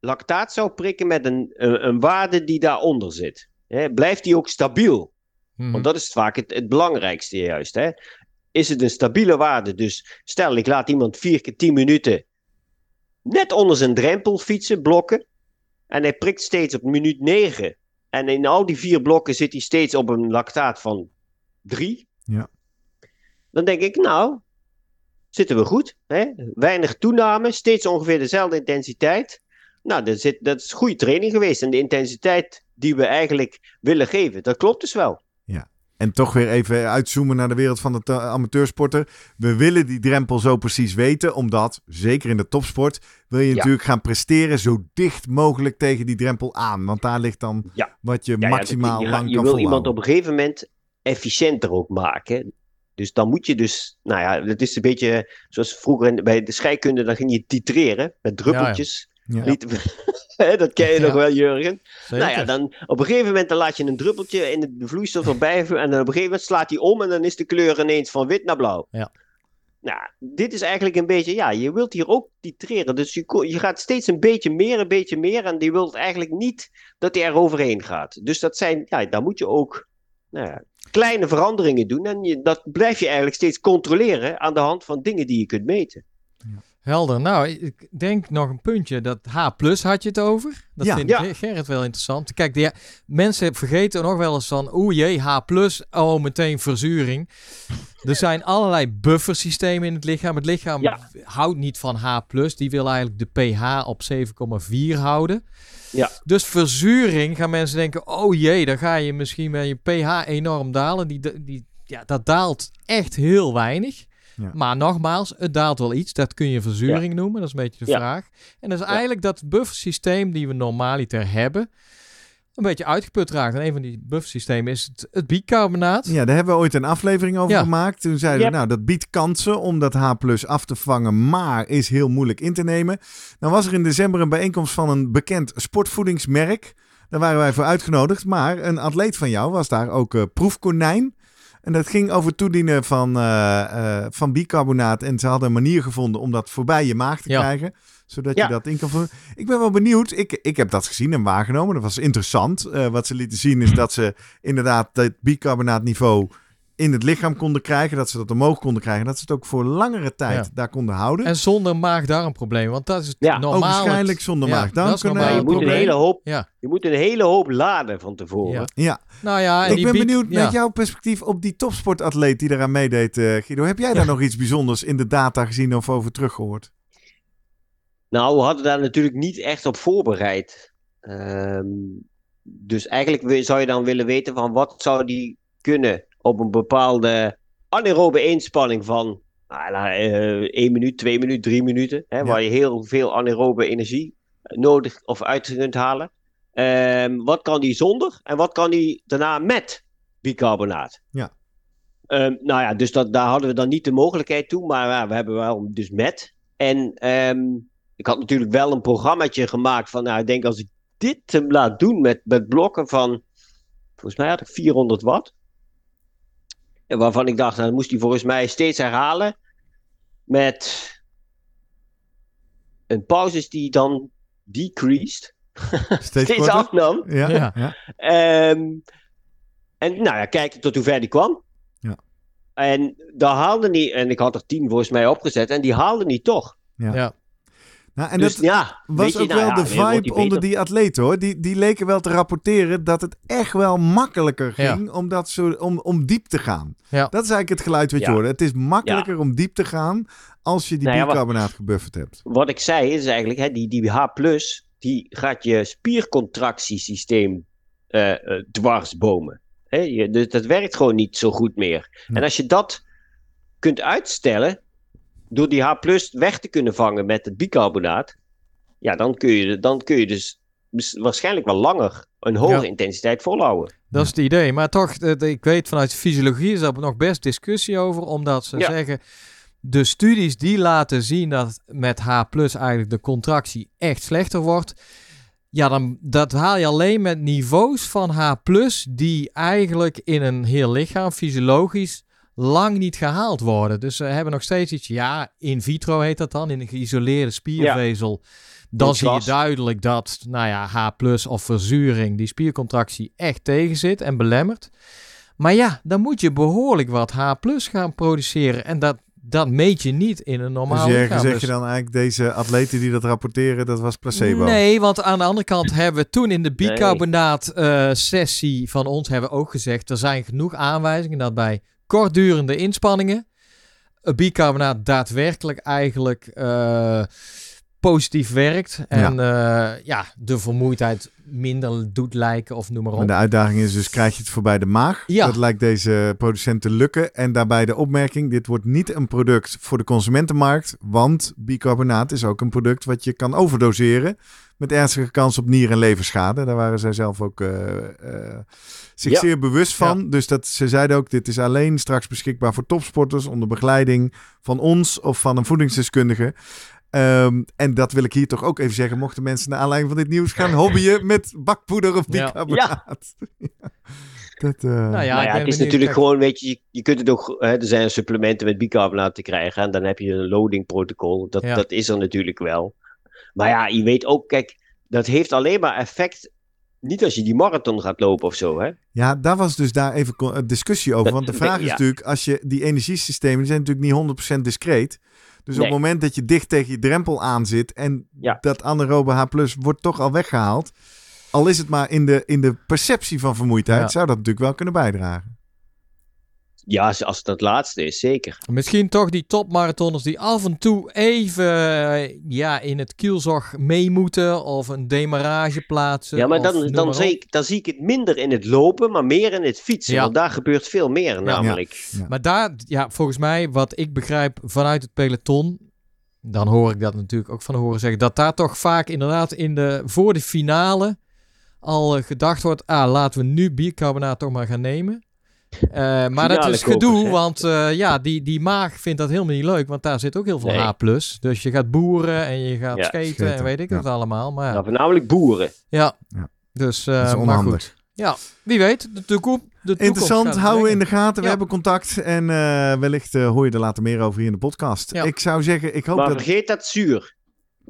lactaat zou prikken met een, een, een waarde die daaronder zit? Hè, blijft die ook stabiel? Mhm. Want dat is vaak het, het belangrijkste juist. Hè? Is het een stabiele waarde? Dus stel, ik laat iemand vier keer tien minuten net onder zijn drempel fietsen, blokken. En hij prikt steeds op minuut 9. En in al die vier blokken zit hij steeds op een lactaat van 3. Ja. Dan denk ik, nou, zitten we goed. Hè? Weinig toename, steeds ongeveer dezelfde intensiteit. Nou, dat, zit, dat is goede training geweest. En de intensiteit die we eigenlijk willen geven, dat klopt dus wel. En toch weer even uitzoomen naar de wereld van de ta- amateursporter. We willen die drempel zo precies weten, omdat, zeker in de topsport, wil je Ja. natuurlijk gaan presteren zo dicht mogelijk tegen die drempel aan. Want daar ligt dan Ja. wat je Ja, maximaal je, lang je kan wil volhouden. iemand op een gegeven moment efficiënter ook maken. Dus dan moet je dus, nou ja, het is een beetje zoals vroeger bij de scheikunde, dan ging je titreren met druppeltjes. Niet- dat ken je Ja. nog wel, Jurgen. Zeker. Nou ja, dan op een gegeven moment dan laat je een druppeltje in de vloeistof erbij en dan op een gegeven moment slaat hij om en dan is de kleur ineens van wit naar blauw. Ja. Nou, dit is eigenlijk een beetje, ja, je wilt hier ook titreren. Dus je, je gaat steeds een beetje meer, een beetje meer en die wilt eigenlijk niet dat hij er overheen gaat. Dus dat zijn, ja, daar moet je ook nou ja, kleine veranderingen doen en je, dat blijf je eigenlijk steeds controleren aan de hand van dingen die je kunt meten. Helder. Nou, ik denk nog een puntje. Dat H plus had je het over. Dat Ja. vind Ja. ik Gerrit wel interessant. Kijk, mensen vergeten nog wel eens van... Oeh jee, H plus. Oh, meteen verzuring. Er zijn allerlei buffersystemen in het lichaam. Het lichaam Ja. houdt niet van H plus. Die wil eigenlijk de pH op 7,4 houden. Ja. Dus verzuring gaan mensen denken... Oh jee, dan ga je misschien met je pH enorm dalen. Die, die, ja, dat daalt echt heel weinig. Ja. Maar nogmaals, het daalt wel iets. Dat kun je verzuring noemen. Dat is een beetje de vraag. En dat is eigenlijk dat buffersysteem die we normaliter hebben... een beetje uitgeput raakt. En een van die buffersystemen is het, het bicarbonaat. Ja, daar hebben we ooit een aflevering over Ja. gemaakt. Toen zeiden we, nou, dat biedt kansen om dat H plus af te vangen, maar is heel moeilijk in te nemen. Dan was er in december een bijeenkomst van een bekend sportvoedingsmerk. Daar waren wij voor uitgenodigd, maar een atleet van jou was daar ook eh, proefkonijn. En dat ging over toedienen van, eh, eh, van bicarbonaat. En ze hadden een manier gevonden om dat voorbij je maag te Ja. krijgen. Zodat Ja. je dat in kan vullen. Ik ben wel benieuwd. Ik, ik heb dat gezien en waargenomen. Dat was interessant. Eh, wat ze lieten zien is dat ze inderdaad het bicarbonaatniveau in het lichaam konden krijgen. Dat ze dat omhoog konden krijgen. Dat ze het ook voor langere tijd Ja. daar konden houden. En zonder maag-darmprobleem. Want dat is het Ja, normaal. ook waarschijnlijk zonder ja, maag. Dan dat is kunnen normaal Maar je moet, een probleem. hele hoop, Ja. je moet een hele hoop laden van tevoren. Ja. Ja, Nou ja, en ik die ben benieuwd ja. met jouw perspectief op die topsportatleet die eraan meedeed, eh, Guido. Heb jij daar nog iets bijzonders in de data gezien of over teruggehoord? Nou, we hadden daar natuurlijk niet echt op voorbereid. Ehm, dus eigenlijk zou je dan willen weten van wat zou die kunnen op een bepaalde anaerobe inspanning van nou, 1 minuut, 2 minuten, 3 minuten. Hè, Waar je heel veel anaerobe energie nodig of uit kunt halen. Ehm, wat kan die zonder en wat kan die daarna met bicarbonaat? Ja. Ehm, nou ja, dus dat, daar hadden we dan niet de mogelijkheid toe, maar ja, we hebben wel dus met. En ehm, ik had natuurlijk wel een programmaatje gemaakt van, nou, ik denk als ik dit hem laat doen met, met blokken van, volgens mij had ik 400 watt. En waarvan ik dacht, nou, dan moest hij volgens mij steeds herhalen met een pauzes die dan decreased, Steeds, afnam. Ja, ja. Ja. Ehm, en nou ja, kijken tot hoe ver die kwam. Ja. En daar haalde niet, en ik had er tien volgens mij opgezet, en die haalde niet toch. Ja. Nou, en dus dat ja, was je, ook nou wel ja, de vibe die onder die atleten hoor. Die, die leken wel te rapporteren dat het echt wel makkelijker Ja. ging om, dat zo, om, om diep te gaan. Ja. Dat is eigenlijk het geluid wat je hoorde. Het is makkelijker om diep te gaan als je die Nou bicarbonaat gebufferd hebt. Wat ik zei is eigenlijk, hè, die, die H+, die gaat je spiercontractiesysteem eh, eh, dwarsbomen. Hè, je, dus dat werkt gewoon niet zo goed meer. En als je dat kunt uitstellen, door die H+, weg te kunnen vangen met het bicarbonaat, ja, dan kun je, dan kun je dus waarschijnlijk wel langer een hoge Ja. intensiteit volhouden. Dat is het idee. Maar toch, eh, ik weet vanuit fysiologie is daar nog best discussie over. Omdat ze Ja. zeggen, de studies die laten zien dat met H plus eigenlijk de contractie echt slechter wordt. Ja, dan dat haal je alleen met niveaus van H plus die eigenlijk in een heel lichaam fysiologisch lang niet gehaald worden. Dus ze hebben nog steeds iets, ja, in vitro heet dat dan, in een geïsoleerde spiervezel. Dan In zie je duidelijk dat, nou ja, H plus of verzuring die spiercontractie echt tegenzit en belemmert. Maar ja, dan moet je behoorlijk wat H plus gaan produceren. En dat, dat meet je niet in een normaal dus je, zeg Dus- je dan eigenlijk deze atleten die dat rapporteren, dat was placebo? Nee, want aan de andere kant hebben we toen in de bicarbonaat eh, sessie van ons hebben we ook gezegd, er zijn genoeg aanwijzingen dat bij kortdurende inspanningen. Een bicarbonaat daadwerkelijk eigenlijk eh, positief werkt. En ja. ja, de vermoeidheid minder doet lijken of noem maar op. Maar de uitdaging is dus, krijg je het voorbij de maag? Ja. Dat lijkt deze producent te lukken. En daarbij de opmerking, dit wordt niet een product voor de consumentenmarkt. Want bicarbonaat is ook een product wat je kan overdoseren. Met ernstige kans op nier- en leverschade. Daar waren zij zelf ook uh, uh, zich Ja. zeer bewust van. Dus dat, ze zeiden ook, dit is alleen straks beschikbaar voor topsporters... onder begeleiding van ons of van een voedingsdeskundige. Ehm, en dat wil ik hier toch ook even zeggen. Mochten mensen naar aanleiding van dit nieuws gaan hobbyen met bakpoeder of bicarbonaat. Ja. Dat, eh, Nou ja, Nou ja, het is natuurlijk gewoon, weet je, je, kunt het ook, hè, er zijn supplementen met bicarbonaat te krijgen en dan heb je een loading protocol. Dat, Ja. dat is er natuurlijk wel. Maar ja, je weet ook, kijk, dat heeft alleen maar effect, niet als je die marathon gaat lopen of zo, hè. Ja, daar was dus daar even discussie over. Dat- Want de vraag is ja. natuurlijk, als je die energiesystemen, die zijn natuurlijk niet 100% discreet. Dus op het moment dat je dicht tegen je drempel aan zit en Ja. dat anaerobe H+, wordt toch al weggehaald. Al is het maar in de, in de perceptie van vermoeidheid, Ja. zou dat natuurlijk wel kunnen bijdragen. Ja, als, het dat laatste is, zeker. Misschien toch die topmarathonners die af en toe even eh, ja, in het kielzog mee moeten of een demarrage plaatsen. Ja, maar dan, dan, maar zie ik, dan zie ik het minder in het lopen, maar meer in het fietsen. Ja. Want daar gebeurt veel meer namelijk. Maar daar, ja, volgens mij, wat ik begrijp vanuit het peloton, dan hoor ik dat natuurlijk ook van horen zeggen, dat daar toch vaak inderdaad in de, voor de finale al eh, gedacht wordt, ah, laten we nu biercarbonaat toch maar gaan nemen. Eh, maar dat is gedoe, want eh, ja, die, die maag vindt dat helemaal niet leuk, want daar zit ook heel veel Nee. H+. Dus je gaat boeren en je gaat Ja, skaten, skaten, en weet ik ja. het allemaal. Maar ja, Nou, voornamelijk boeren. ja. Ja. dus eh, Dat is maar goed. Ja, wie weet, de, toekomst. de toekomst Interessant, houden we in de gaten. We hebben contact en eh, wellicht hoor je er later meer over hier in de podcast. Ja. Ik zou zeggen, ik hoop maar dat... vergeet dat zuur.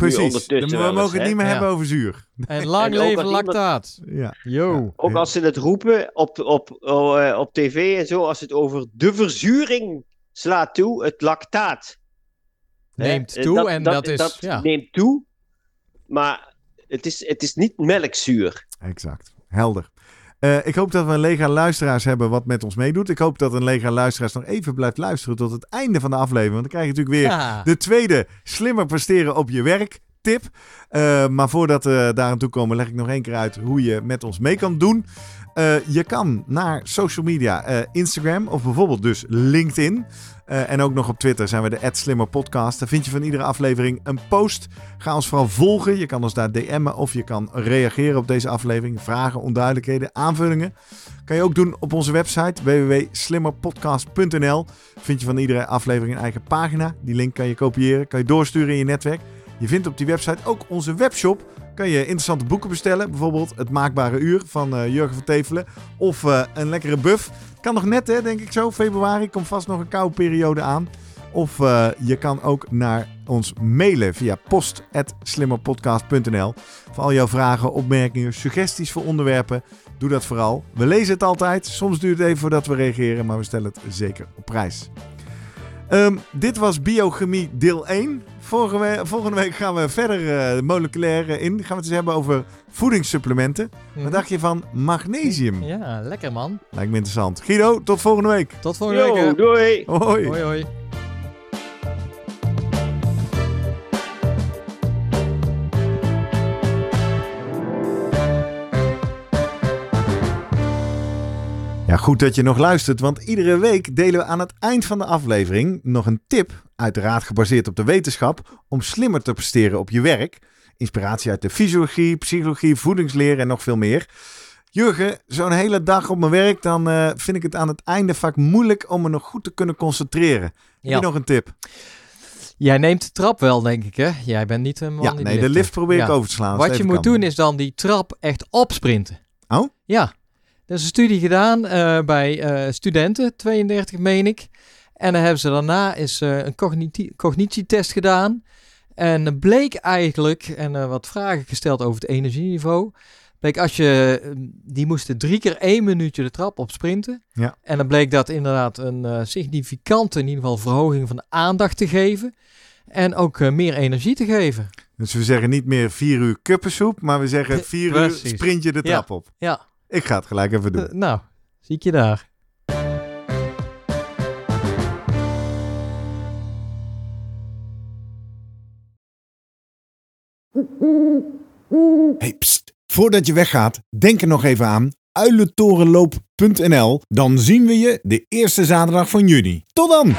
Precies, ondertussen we mogen eens, het niet meer Ja. hebben over zuur. En lang En leven iemand- lactaat. Ja. Yo. Ook als ze het roepen op, op, oh, eh, op tv en zo, als het over de verzuring slaat toe, het lactaat. Neemt eh, toe en dat is, ja. neemt toe, maar het is, het is niet melkzuur. Exact. Helder. Eh, ik hoop dat we een lega luisteraars hebben wat met ons meedoet. Ik hoop dat een lega luisteraars nog even blijft luisteren tot het einde van de aflevering. Want dan krijg je natuurlijk weer Ja. de tweede slimmer presteren op je werk tip. Eh, maar voordat we daar aan toe komen, leg ik nog één keer uit hoe je met ons mee kan doen. Eh, je kan naar social media, eh, Instagram of bijvoorbeeld dus LinkedIn. En ook nog op Twitter zijn we de Slimmer Podcast. Daar vind je van iedere aflevering een post. Ga ons vooral volgen. Je kan ons daar DM'en of je kan reageren op deze aflevering. Vragen, onduidelijkheden, aanvullingen. Kan je ook doen op onze website www.slimmerpodcast.nl. Vind je van iedere aflevering een eigen pagina. Die link kan je kopiëren, kan je doorsturen in je netwerk. Je vindt op die website ook onze webshop. Kan je interessante boeken bestellen. Bijvoorbeeld Het Maakbare Uur van eh, Jurgen van Tevelen. Of eh, een lekkere buff. Kan nog net, hè, denk ik zo. Februari komt vast nog een koude periode aan. Of eh, je kan ook naar ons mailen via post.slimmerpodcast.nl. Voor al jouw vragen, opmerkingen, suggesties voor onderwerpen. Doe dat vooral. We lezen het altijd. Soms duurt het even voordat we reageren, maar we stellen het zeker op prijs. Ehm, dit was Biochemie deel 1. Vorige we- volgende week gaan we verder eh moleculair in. Gaan we het eens hebben over voedingssupplementen. Wat dacht je van magnesium? Ja, lekker man. Lijkt me interessant. Guido, tot volgende week. Tot volgende week. Hè. doei! Hoi. Hoi hoi. Goed dat je nog luistert, want iedere week delen we aan het eind van de aflevering nog een tip, uiteraard gebaseerd op de wetenschap, om slimmer te presteren op je werk. Inspiratie uit de fysiologie, psychologie, voedingsleer en nog veel meer. Jurgen, zo'n hele dag op mijn werk, dan eh, vind ik het aan het einde vaak moeilijk om me nog goed te kunnen concentreren. Heb Ja. je nog een tip? Jij neemt de trap wel, denk ik, hè? Jij bent niet een man ja, die nee, de liften. lift probeer ik over te slaan. Wat je moet kan. doen is dan die trap echt opsprinten. Oh? Ja. Er is een studie gedaan eh, bij eh, studenten, 32 meen ik. En dan hebben ze daarna is, eh, een cogniti- cognitietest gedaan. En bleek eigenlijk, en wat vragen gesteld over het energieniveau. Bleek als je, eh, die moesten drie keer één minuutje de trap op sprinten. Ja. En dan bleek dat inderdaad een significante, in ieder geval verhoging van de aandacht te geven. En ook meer energie te geven. Dus we zeggen niet meer vier uur kuppensoep, maar we zeggen vier precies. uur sprint je de Ja. trap op. Ja, Ik ga het gelijk even doen. eh, nou, zie ik je daar. Hey, pst. Voordat je weggaat, denk er nog even aan uilentorenloop.nl. Dan zien we je de eerste zaterdag van juni. Tot dan!